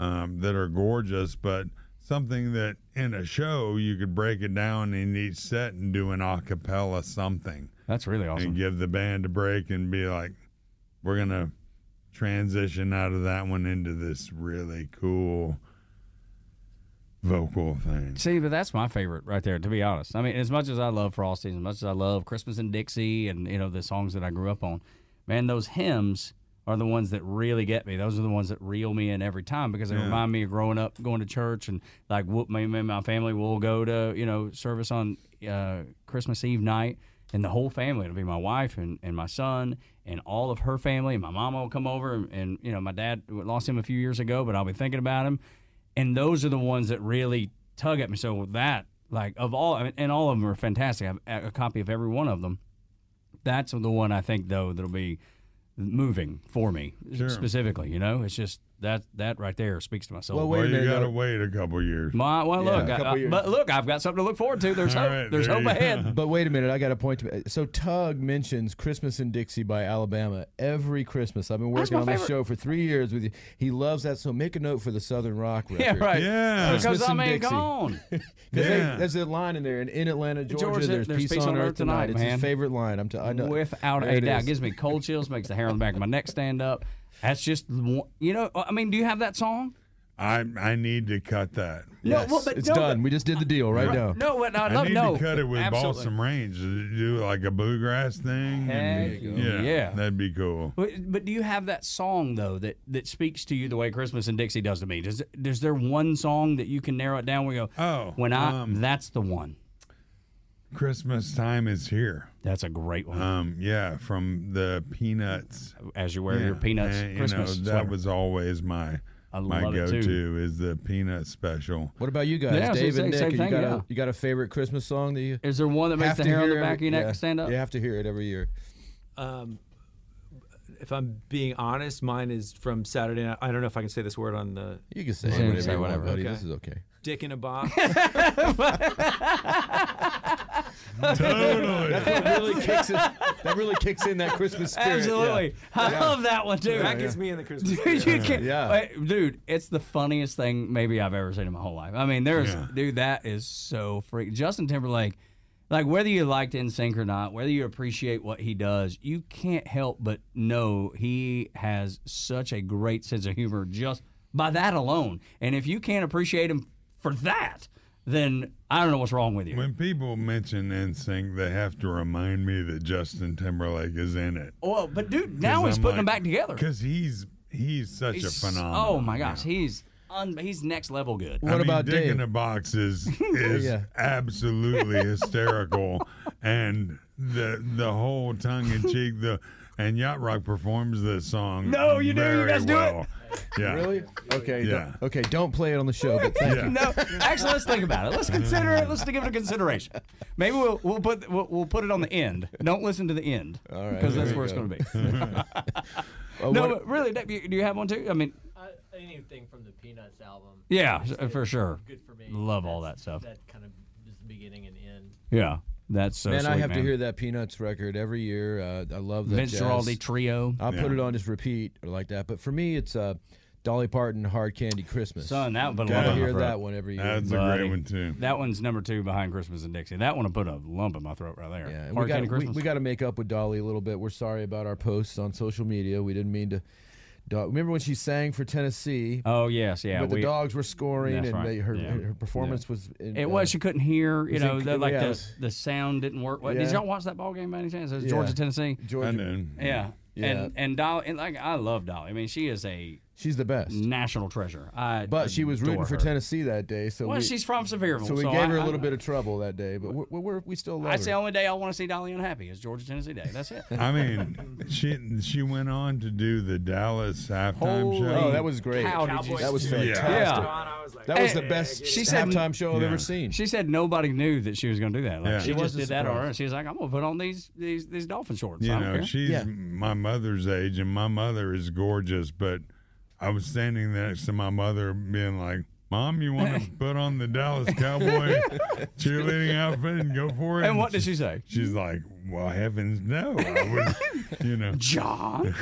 um, that are gorgeous, but something that in a show you could break it down in each set and do an a cappella something That's really awesome. and give the band a break and be like, we're gonna transition out of that one into this really cool vocal thing. See, but that's my favorite right there. To be honest, I mean, as much as I love Frosty, as much as I love Christmas and Dixie, and you know the songs that I grew up on, man, those hymns are the ones that really get me. Those are the ones that reel me in every time because they Yeah. remind me of growing up, going to church, and like whoop, me and my family will go to you know service on uh, Christmas Eve night, and the whole family. It'll be my wife and, and my son and all of her family. And my mama will come over, and, and you know my dad lost him a few years ago, but I'll be thinking about him and those are the ones that really tug at me. So that, like of all, and all of them are fantastic. I have a copy of every one of them. That's the one I think though that'll be moving for me Sure. specifically. You know, it's just that that right there speaks to my soul. Well, wait Well, a you gotta uh, wait a couple years. my, well, Yeah, look, a I- couple I- years. but look, I've got something to look forward to. There's hope. right, There's there hope ahead. go. But wait a minute, I got a point. To, so Tug mentions "Christmas in Dixie" by Alabama every Christmas. I've been working my on this show for three years with you. He loves that, so make a note for the Southern Rock record. Yeah, right. Yeah. Because Christmas I'm in ain't Dixie. gone. 'Cause they- Yeah. there's a line in there, and in Atlanta, Georgia, Georgia, there's, there's peace, on earth tonight. It's man. his favorite line. I'm t- I know. Without There a doubt, is. gives me cold chills, makes the hair on the back of my neck stand up. That's just the one- you know. I mean, do you have that song? I I need to cut that. No, Yes, well, but it's no, done. but- we just did the deal right now. No, but I I love need no. to cut it with absolutely. balsam range. Do like a bluegrass thing. and- Heck yeah, yeah. that'd be cool. But, but do you have that song though that, that speaks to you the way Christmas in Dixie does to me? Does is there one song that you can narrow it down where you go, Oh, when I um, that's the one. Christmas time is here. That's a great one. Um, yeah, from the Peanuts. As you wear Yeah, your Peanuts and, you Christmas know, sweater. that was always my I my love it, go-to is the Peanut special. What about you guys, Yeah, I was Dave gonna and say, Nick? same You thing, got yeah. a you got a favorite Christmas song that you Is there one that makes have the to hair on the hear back of your neck yeah, stand up? You have to hear it every year. Um, if I'm being honest, mine is from Saturday night. I don't know if I can say this word on the. You can say Yeah, whatever say you want, whatever. buddy. Okay. This is okay. Dick in a box. totally. That's really kicks it. That really kicks in that Christmas spirit. Absolutely. I love that one too. that gets me in the Christmas. Dude, spirit. you can't, Yeah. Wait, dude, it's the funniest thing maybe I've ever seen in my whole life. I mean, there's, Yeah. dude, that is so freak. Justin Timberlake, like whether you liked NSYNC or not, whether you appreciate what he does, you can't help but know he has such a great sense of humor just by that alone. And if you can't appreciate him for that, then I don't know what's wrong with you. When people mention NSYNC, they have to remind me that Justin Timberlake is in it. well, but dude, now he's putting them back together. Because he's he's such He's- a phenomenon. Oh my gosh, he's un, he's next level good. What I mean, about Dick Dave? in a Box is is Yeah. absolutely hysterical, and the the whole tongue in cheek the and Yacht Rock performs the song. No, you do. You very guys do it. Yeah, Really? Okay. Yeah. Don't, okay. Don't play it on the show. But thank Yeah. you. No, actually, let's think about it. Let's consider it. Let's give it a consideration. Maybe we'll we'll put we'll, we'll put it on the end. Don't listen to the end. All right, because that's where you it's going to be. Uh, no, what- really, Dave, you- do you have one too? I mean, I, anything from the Peanuts album. Yeah, is- for sure. Good for me. Love all that stuff. That kind of is the beginning and end. yeah, that's so. man, I sweet, have to hear that Peanuts record every year. Uh, I love that. Vince jazz. Guaraldi trio. I'll put it on just repeat or like that. But for me, it's uh, Dolly Parton, "Hard Candy Christmas." Son, that would Gotta love hear my throat. that one every year. that's a great one too. That one's number two behind Christmas in Dixie. That one will put a lump in my throat right there. Yeah, and we Hard got we, we got to make up with Dolly a little bit. We're sorry about our posts on social media. We didn't mean to. Do- Remember when she sang for Tennessee? oh yes, yeah. but the we- dogs were scoring, and right, they, her yeah. her performance was. In, It uh, was. She couldn't hear. You know, in- the, like yeah, the the sound didn't work. What, Yeah. Did y'all watch that ball game by any chance? It was Yeah. Georgia Tennessee. Georgia. I know. Yeah. Yeah. And and Dolly and like I love Dolly. I mean, she is a She's the best. national treasure. I But she was rooting adore for. Tennessee that day, so Well, we, she's from Sevierville, so we so gave I- her a little bit of trouble that day. But we're, we're, we still love That's the only day I want to see Dolly unhappy is Georgia Tennessee Day. That's it. I mean, she she went on to do the Dallas halftime Holy show. Oh, that was great. cow, That was fantastic. Yeah. I was like, That was the best she said- halftime show I've Yeah. ever seen. She said nobody knew that she was going to do that. Like, Yeah. She It just did that on her. surprise. She was like, "I'm going to put on these these these dolphin shorts." You know, care. she's Yeah. my mother's age, and my mother is gorgeous. But I was standing next to my mother, being like, "Mom, you want to put on the Dallas Cowboy cheerleading outfit and go for it?" and what did she say? She's like, "Well, heavens, no!" I would, you know. John,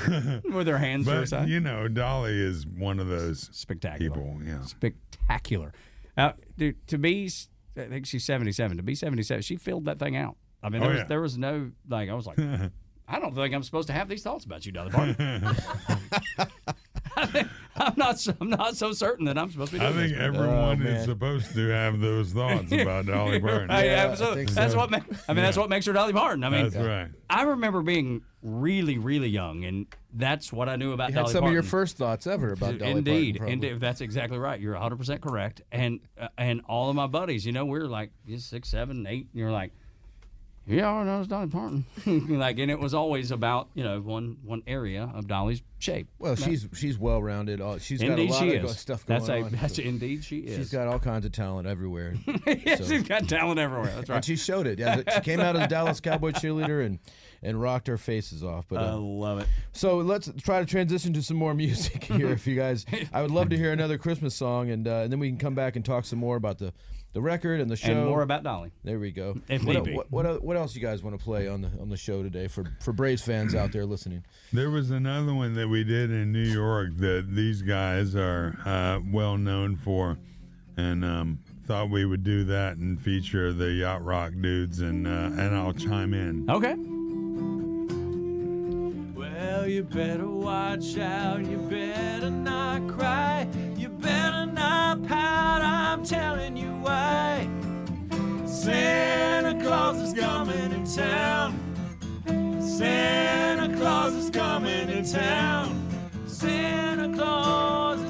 with her hands to her side. you know, Dolly is one of those Spectacular. people. Yeah. spectacular. Uh, dude, to be, I think she's 77. To be 77, she filled that thing out. I mean, there, Oh, was, yeah. there was no, like, I was like, I don't think I'm supposed to have these thoughts about you, Dolly Parton. I think- I'm not, so- I'm not so certain that I'm supposed to be I think this. everyone man. is supposed to have those thoughts about Dolly Parton. I- Yeah, I absolutely. think That's so. what. Ma- I mean, that's what makes her Dolly Parton. I mean, That's right. I remember being really, really young, and that's what I knew about You had some Parton. of your first thoughts ever about Dolly indeed, Parton. probably. indeed, that's exactly right. You're 100 percent correct. And uh, and all of my buddies, you know, we are like you're six, seven, eight, and you're like, yeah, I know it's Dolly Parton. like, and it was always about you know one one area of Dolly's shape. Well, she's she's well rounded. She's got a lot she of is. stuff going that's a on. that's indeed she is. She's got all kinds of talent everywhere. yeah, so- she's got talent everywhere. That's right. And she showed it. Yeah, she came out as a Dallas Cowboy cheerleader and and rocked our faces off. But I uh, love it. so let's try to transition to some more music here. If you guys, I would love to hear another Christmas song, and uh, and then we can come back and talk some more about the the record and the show. And more about Dolly. There we go. If what, need be. what, what, what else you guys want to play on the on the show today for for Braves fans out there listening? There was another one that we did in New York that these guys are uh, well known for, and um, thought we would do that and feature the yacht rock dudes, and uh, and I'll chime in. Okay. Well, you better watch out. You better not cry. You better not pout. I'm telling you why. Santa Claus is coming to town. Santa Claus is coming to town. Santa Claus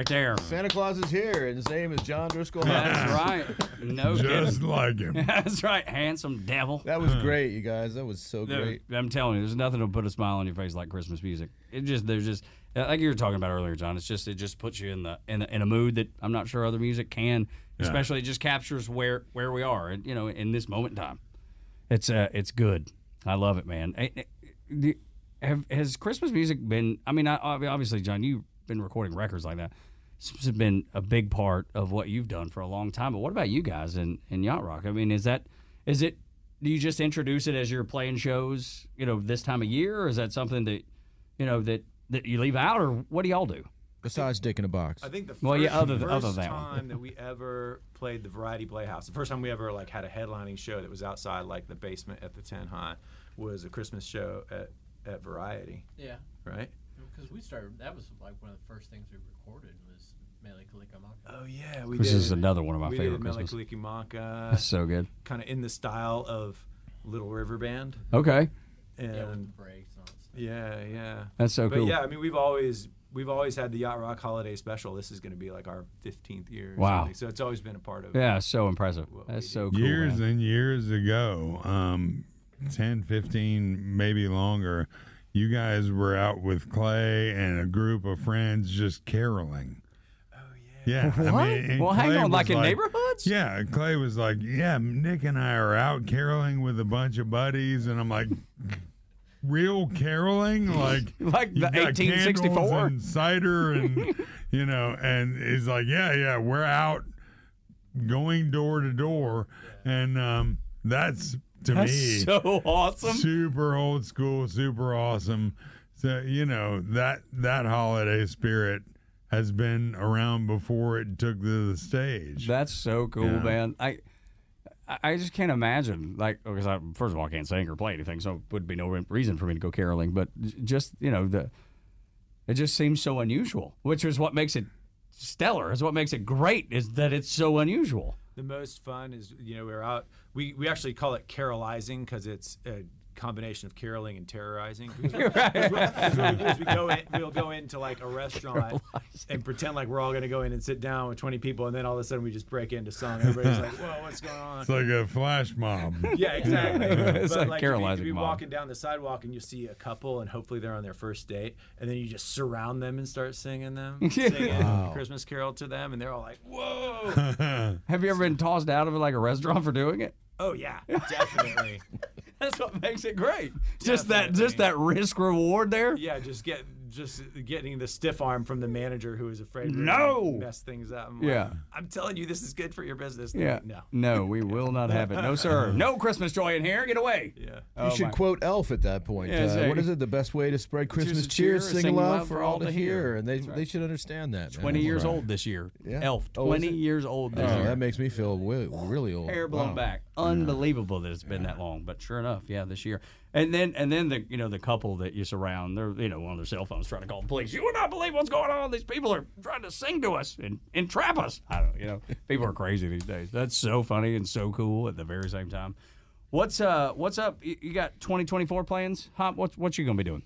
right there. Santa Claus is here, and his name is John Driskell. That's right. No Just kidding. like him. That's right. Handsome devil. That was great, you guys. That was so great. I'm telling you, there's nothing to put a smile on your face like Christmas music. It just there's just like you were talking about earlier, John. It's just it just puts you in the in, the, in a mood that I'm not sure other music can. Especially it just captures where where we are, and you know, in this moment in time. It's uh it's good. I love it, man. Eh, eh, the- Have has Christmas music been? I mean, I, obviously, John, you've been recording records like that. This has been a big part of what you've done for a long time. But what about you guys in, in yacht rock? I mean, is that is it? Do you just introduce it as you're playing shows? You know, this time of year, or is that something that you know that that you leave out, or what do y'all do? Besides Dick in a Box. I think the first, Well, yeah, other th- first other than that one. time that we ever played the Variety Playhouse, the first time we ever like had a headlining show that was outside like the basement at the Ten High, was a Christmas show at at Variety, Yeah, right? because we started. That was like one of the first things we recorded was Mele Kalikimaka. Oh yeah, we This did. is another one of my we favorite did Christmas. Mele That's so good. kind of in the style of Little River Band, Okay, and yeah, with the breaks and all that stuff. yeah, yeah. that's so but cool. yeah, I mean, we've always we've always had the Yacht Rock Holiday Special. This is going to be like our 15th year. Wow. something. So it's always been a part of. Yeah, so impressive. That's so cool. years man. and years ago, um, 10, 15, maybe longer, you guys were out with Clay and a group of friends just caroling. Yeah. Yeah. What? I mean, and well, hang Clay on, like in neighborhoods? Yeah. Clay was like, yeah, Nick and I are out caroling with a bunch of buddies. And I'm like, real caroling? Like, Like the 1864? and cider and, you know, and he's like, yeah, yeah, we're out going door to door. And um, that's, to That's me, so awesome. super old school, super awesome. So you know that that holiday spirit has been around before it took the stage. That's so cool, Yeah. man. I I- I just can't imagine like oh, because I first of all I can't sing or play anything, so it would be no reason for me to go caroling. But just you know the it just seems so unusual, which is what makes it stellar. Is what makes it great is that it's so unusual. The most fun is you know we're out. We we actually call it carolizing because it's a combination of caroling and terrorizing. Because we, because we- because we go in, we'll go into like a restaurant and pretend like we're all going to go in and sit down with 20 people, and then all of a sudden we just break into song. Everybody's like, "Whoa, what's going on?" It's like a flash mob. Yeah, exactly. It's but like like, if you- Carolizing if you're walking down the sidewalk and you see a couple, and hopefully they're on their first date, and then you just surround them and start singing them, singing Wow. Christmas Carol to them, and they're all like, "Whoa!" Have you ever been tossed out of like a restaurant for doing it? Oh yeah, definitely. That's what makes it great. Just that, just that risk reward there. Yeah, just get just getting the stiff arm from the manager who is afraid we're No! gonna mess things up. I'm like, Yeah. I'm telling you, this is good for your business. Yeah. no. No, we will not have it. No, sir. No Christmas joy in here. Get away. Yeah. You Oh, should my- quote Elf at that point. Yeah, uh, say- what is it? The best way to spread Christmas cheer, cheer, sing, loud for all to hear. And they right. they should understand that. man. 20 years Right. old this year. Yeah. Elf, Oh, 20 it? years old this Oh, year. that makes me feel wi- really old. Hair blown Wow. back. Unbelievable that it's been that long, but sure enough, yeah, this year. And then and then the you know the couple that you surround, they're you know on their cell phones trying to call the police. You would not believe what's going on. These people are trying to sing to us and entrap us. I don't you know, people are crazy these days. That's so funny and so cool at the very same time. What's uh what's up? You, got 2024 plans? Hop, what's what you gonna be doing?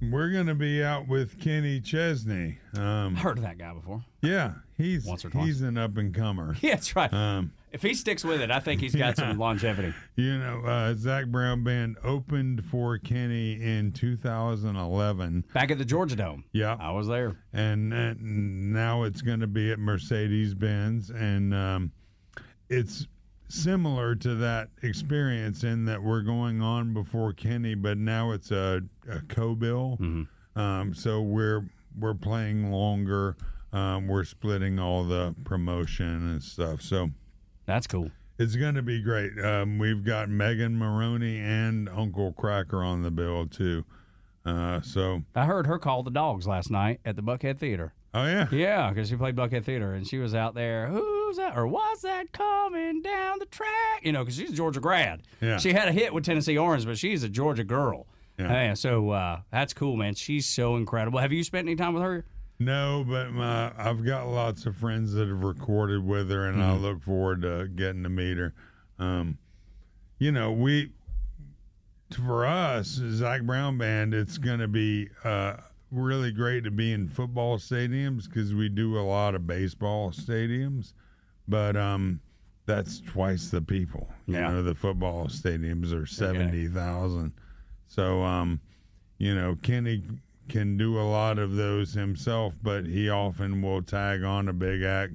We're gonna be out with Kenny Chesney. Um, Heard of that guy before? yeah, he's Once or twice. he's an up and comer. Yeah, that's right. Um, if he sticks with it, I think he's got some longevity. You know, uh, Zac Brown Band opened for Kenny in 2011. Back at the Georgia Dome. Yeah. I was there. and, and now it's going to be at Mercedes Benz, and um, it's similar to that experience in that we're going on before Kenny, but now it's a, a co-bill. Um, so we're we're playing longer. um, we're splitting all the promotion and stuff. So That's cool. it's going to be great. Um, we've got Megan Moroney and Uncle Kracker on the bill too. Uh, so I heard her call the dogs last night at the Buckhead Theater. oh yeah, Yeah, because she played Buckhead Theater and she was out there. Who's that? Or was that coming down the track? You know, because she's a Georgia grad. Yeah. She had a hit with Tennessee Orange, but she's a Georgia girl. Yeah. So uh, that's cool, man. She's so incredible. Have you spent any time with her? No, but my, I've got lots of friends that have recorded with her, and I look forward to getting to meet her. Um, you know, we for us, Zac Brown Band, it's going to be uh, really great to be in football stadiums because we do a lot of baseball stadiums, but um, that's twice the people. You Yeah. know, the football stadiums are seventy thousand. So, um, you know, Kenny can do a lot of those himself, but he often will tag on a big act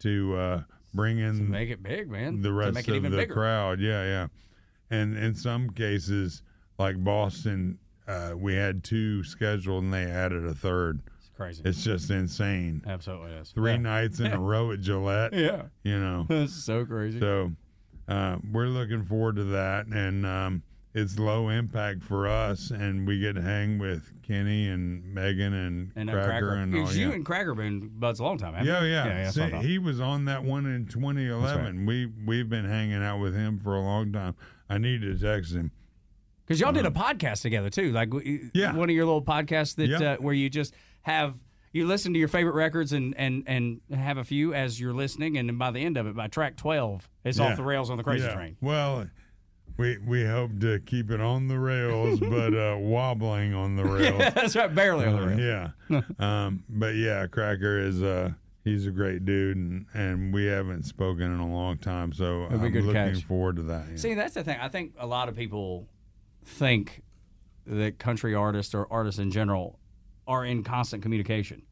to uh, bring in Make it big, man. the To rest make it of even the bigger. crowd. Yeah, yeah. And in some cases, like Boston, uh, we had two scheduled and they added a third. It's crazy. It's just insane. Absolutely is. Three yeah. nights in a row at Gillette. Yeah. You know. That's so crazy. So uh, we're looking forward to that, and um, it's low impact for us, and we get to hang with Kenny and Megan and, and uh, Kracker, Kracker. and all. was yeah. you and Kracker been buds a long time, haven't yeah, you? yeah. yeah, See, what I thought. he was on that one in 2011. We we've been hanging out with him for a long time. I need to text him. Because y'all did a podcast together too, like. Yeah. one of your little podcasts that Yeah. uh, where you just have you listen to your favorite records and and and have a few as you're listening, and then by the end of it, by track twelve, it's Yeah. off the rails on the crazy train. Well, we we hope to keep it on the rails, but uh, wobbling on the rails. That's right, barely on the Uh, yeah. um, but yeah, Kracker is uh he's a great dude and, and we haven't spoken in a long time, so It'll I'm looking catch. forward to that. yeah. See, that's the thing. I think a lot of people think that country artists or artists in general are in constant communication.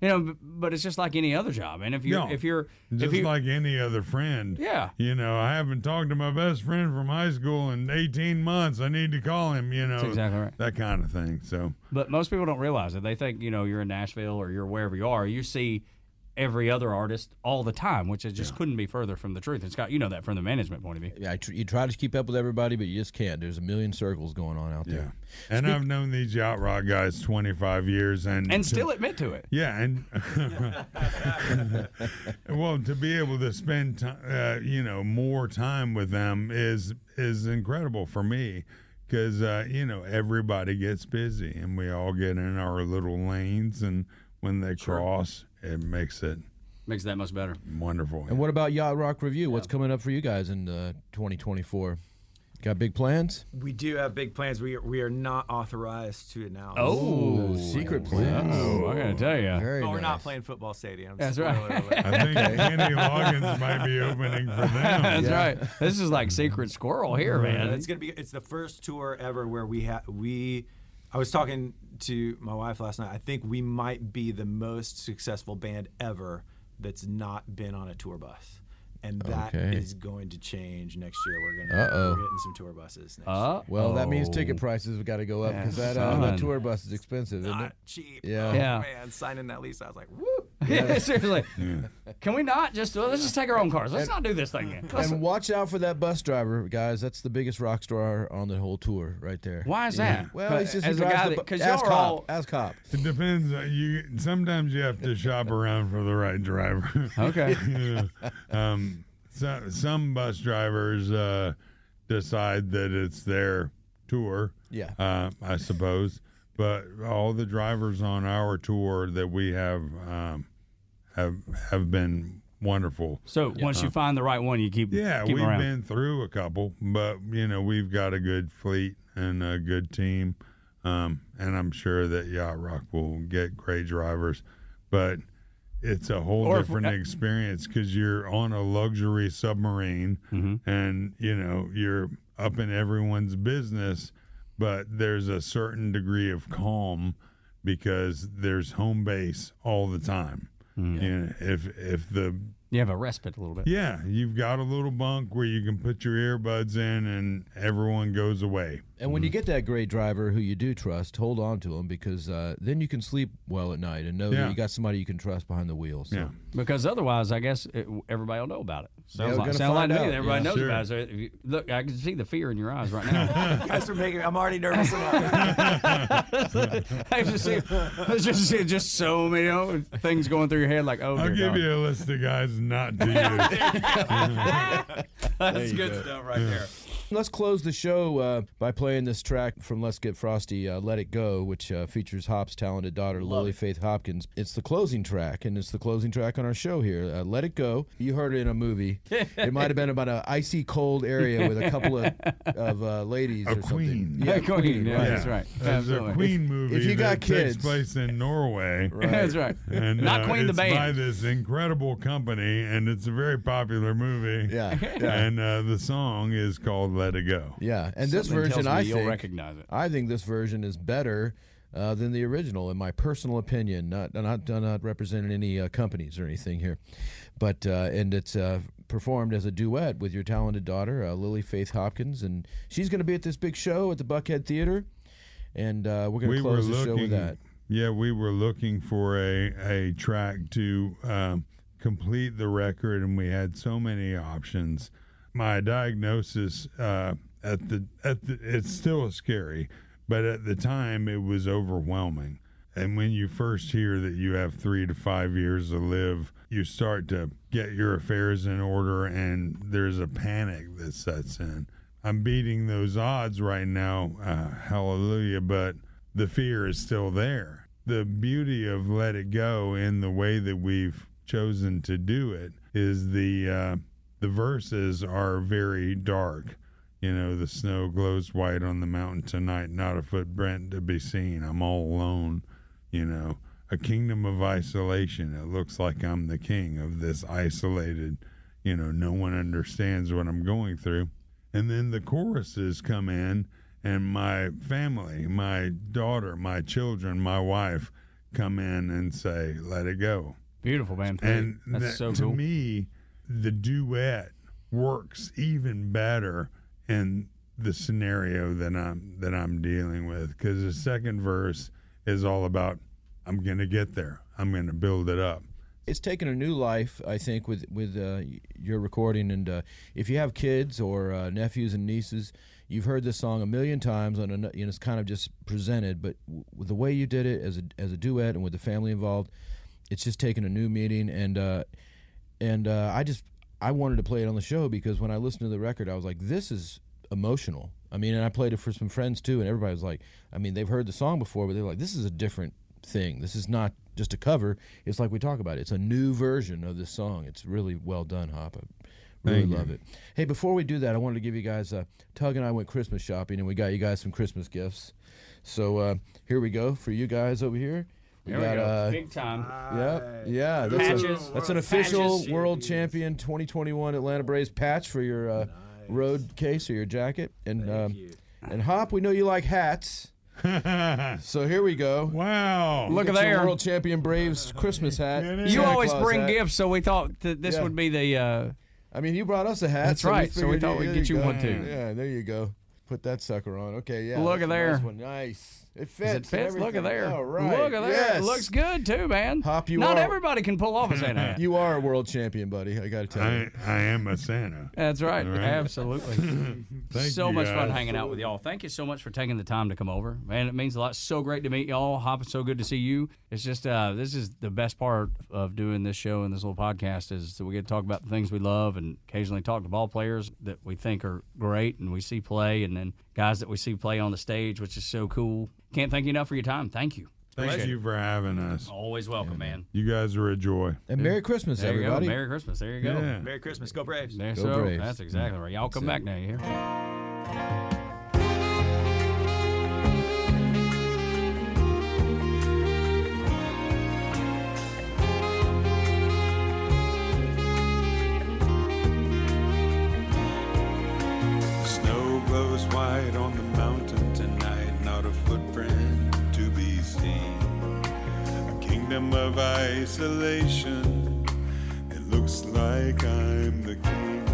You know, but it's just like any other job. And if you're No, if you're Just if you like any other friend. Yeah. You know, I haven't talked to my best friend from high school in 18 months. I need to call him, you know. That's exactly right. That kind of thing. So, But most people don't realize it. They think, you know, you're in Nashville or you're wherever you are. You see every other artist all the time, which it just couldn't be further from the truth. And Scott, you know that from the management point of view. Yeah, I tr- you try to keep up with everybody, but you just can't. There's a million circles going on out yeah. there. And I've known these yacht rock guys 25 years and And to- still admit to it. Yeah, and well, to be able to spend ti uh, you know more time with them is is incredible for me because uh, you know everybody gets busy and we all get in our little lanes and when they cross, it makes it Makes it that much better. wonderful. And what about Yacht Rock Review? What's coming up for you guys in uh, 2024? Got big plans? We do have big plans. We are, we are not authorized to announce. Oh. secret plans. Oh, I gotta tell you. Very But we're not playing football stadiums. That's right. I think Kenny Loggins might be opening for them. That's right. This is like secret squirrel here, man. It's gonna be. It's the first tour ever where we have we. I was talking to my wife last night. I think we might be the most successful band ever that's not been on a tour bus, and that is Okay. going to change next year. We're gonna Uh-oh. we're getting some tour buses next year. Uh, Well, that means oh. ticket prices have got to go up because that, uh, that son. tour bus is expensive, isn't it? Cheap. Yeah. Oh, Yeah. man, signing that lease, I was like, woo. Yeah, seriously. Can we not just well, let's just take our own cars? Let's not do this thing again. Let's- And watch out for that bus driver, guys. That's the biggest rock star on the whole tour, right there. Why is that? Well, he's just as a guy that because y'all are cop, all ask cop. It depends. uh, You sometimes you have to shop around for the right driver. okay. Yeah. um, so, some bus drivers uh, decide that it's their tour. Yeah. uh, I suppose. But all the drivers on our tour that we have um, have have been wonderful. So once you find the right one, you keep Yeah, keep we've around. been through a couple, but you know we've got a good fleet and a good team, um, and I'm sure that Yacht Rock will get great drivers, but it's a whole Or if- different experience because you're on a luxury submarine, Mm-hmm. and you know you're up in everyone's business, but there's a certain degree of calm because there's home base all the time. Mm. You know, if if the You have a respite a little bit. yeah, you've got a little bunk where you can put your earbuds in and everyone goes away. And when you get that great driver who you do trust, hold on to him because uh, then you can sleep well at night and know Yeah. that you got somebody you can trust behind the wheel. So. Yeah. Because otherwise, I guess it, everybody will know about it. Sounds we're like, gonna sound like to me everybody Yeah. knows Sure. about it. So you, look, I can see the fear in your eyes right now. You guys are making. I'm already nervous about it. I just see, I just see just so many you know, things going through your head. Like, oh, I'll give God. you a list of guys not to use. That's good go. stuff right there. Let's close the show uh, by playing this track from Let's Get Frosty, uh, Let It Go, which uh, features Hop's talented daughter, Lily Faith Hopkins. It's the closing track, and it's the closing track on our show here. Uh, Let It Go. You heard it in a movie. it might have been about an icy cold area with a couple of, of uh, ladies A or queen. something. Yeah, Queen, yeah, right. that's right. There's a Queen movie if you got kids- takes place in Norway. That's right. And, Not uh, Queen the it's by this incredible company, and it's a very popular movie. Yeah, yeah. And uh, the song is called "Let It Go." Yeah, and this version, tells me I you'll think, recognize it. I think this version is better uh, than the original, in my personal opinion. Not not not representing any uh, companies or anything here, but uh, and it's uh, performed as a duet with your talented daughter, uh, Lily Faith Hopkins, and she's going to be at this big show at the Buckhead Theater, and uh, we're going to we close the looking. show with that. Yeah, we were looking for a a track to um, complete the record, and we had so many options. My diagnosis uh, at the at the it's still scary, but at the time it was overwhelming. And when you first hear that you have three to five years to live, you start to get your affairs in order, and there's a panic that sets in. I'm beating those odds right now, uh, hallelujah, but the fear is still there. The beauty of Let It Go in the way that we've chosen to do it is the uh, the verses are very dark. You know, the snow glows white on the mountain tonight, not a footprint to be seen. I'm all alone. You know, a kingdom of isolation. It looks like I'm the king of this isolated. You know, no one understands what I'm going through. And then the choruses come in, and my family, my daughter, my children, my wife come in and say, Let it go. Beautiful, man. And That's that- so to me, the duet works even better in the scenario that I'm that I'm dealing with because the second verse is all about I'm gonna get there. I'm gonna build it up. it's taken a new life, I think, with with uh, your recording. And uh, if you have kids or uh, nephews and nieces, you've heard this song a million times, and you know, it's kind of just presented. But w- the way you did it as a as a duet and with the family involved, it's just taken a new meaning. And uh, and uh, I just I wanted to play it on the show because when I listened to the record, I was like, this is emotional. I mean, and I played it for some friends too, and everybody was like, I mean, they've heard the song before, but they're like, this is a different thing. This is not just a cover. It's like we talk about. It. It's a new version of this song. It's really well done, Hop. I really Thank you. love it. Hey, before we do that, I wanted to give you guys. Uh, Tug and I went Christmas shopping, and we got you guys some Christmas gifts. So uh, here we go for you guys over here. There we got, go. Uh, Big time. yeah, yeah. That's, a- that's an official Patches. world champion 2021 Atlanta Braves patch for your uh, road case or your jacket. And um, and Hop, we know you like hats. so here we go. Wow. You Look at your there. World champion Braves Christmas hat. You Santa always Claus bring hat. gifts, so we thought that this Yeah. would be the. Uh, I mean, you brought us a hat. That's so right, so we figured thought we'd get you go. one, too. Yeah, there you go. Put that sucker on. Okay, yeah. Look at a nice there. one. Nice. It fits. Does it fits? Look at everything. there. All right. Look at there. Yes. It looks good too, man. Hop, you Not are- everybody can pull off a Santa hat. You are a world champion, buddy. I got to tell you. I, I am a Santa. That's right. All right. Absolutely. Thank so you, much fun guys. hanging out with y'all. Thank you so much for taking the time to come over. Man, it means a lot. So great to meet y'all. Hop, it's so good to see you. It's just uh, this is the best part of doing this show and this little podcast is that we get to talk about the things we love and occasionally talk to ball players that we think are great and we see play and then guys that we see play on the stage, which is so cool. Can't thank you enough for your time. Thank you. Thank Appreciate you for having us. Always welcome, man. You guys are a joy. And Merry Christmas, There you everybody. go. Merry Christmas. There you go. Yeah. Merry Christmas. Go Braves. There, Go so Braves. that's exactly right. Y'all come That's back now. You hear? Kingdom of isolation, it looks like I'm the king.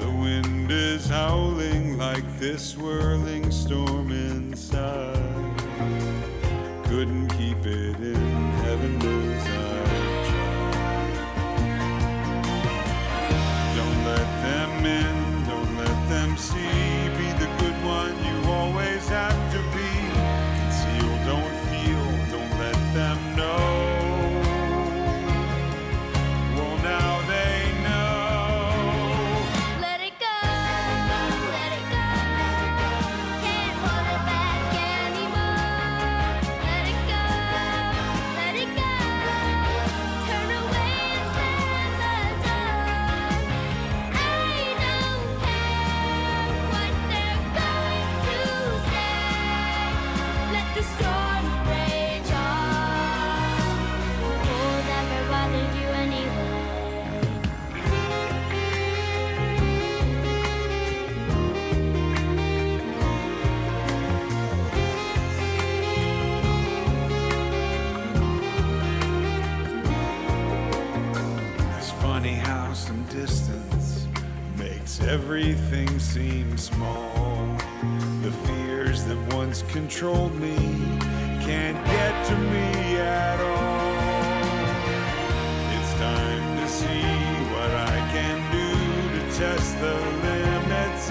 The wind is howling like this swirling storm inside. Couldn't keep it in, once controlled me can't get to me at all. It's time to see what I can do to test the limits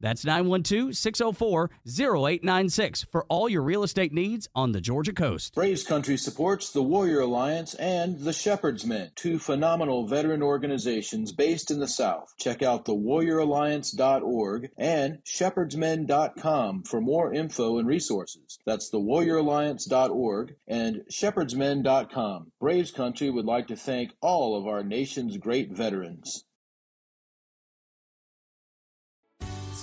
That's 912 604 0896 for all your real estate needs on the Georgia coast. Braves Country supports the Warrior Alliance and the Shepherd's Men, two phenomenal veteran organizations based in the South. Check out the thewarrioralliance.org and shepherdsmen.com for more info and resources. That's the thewarrioralliance.org and shepherdsmen.com. Braves Country would like to thank all of our nation's great veterans.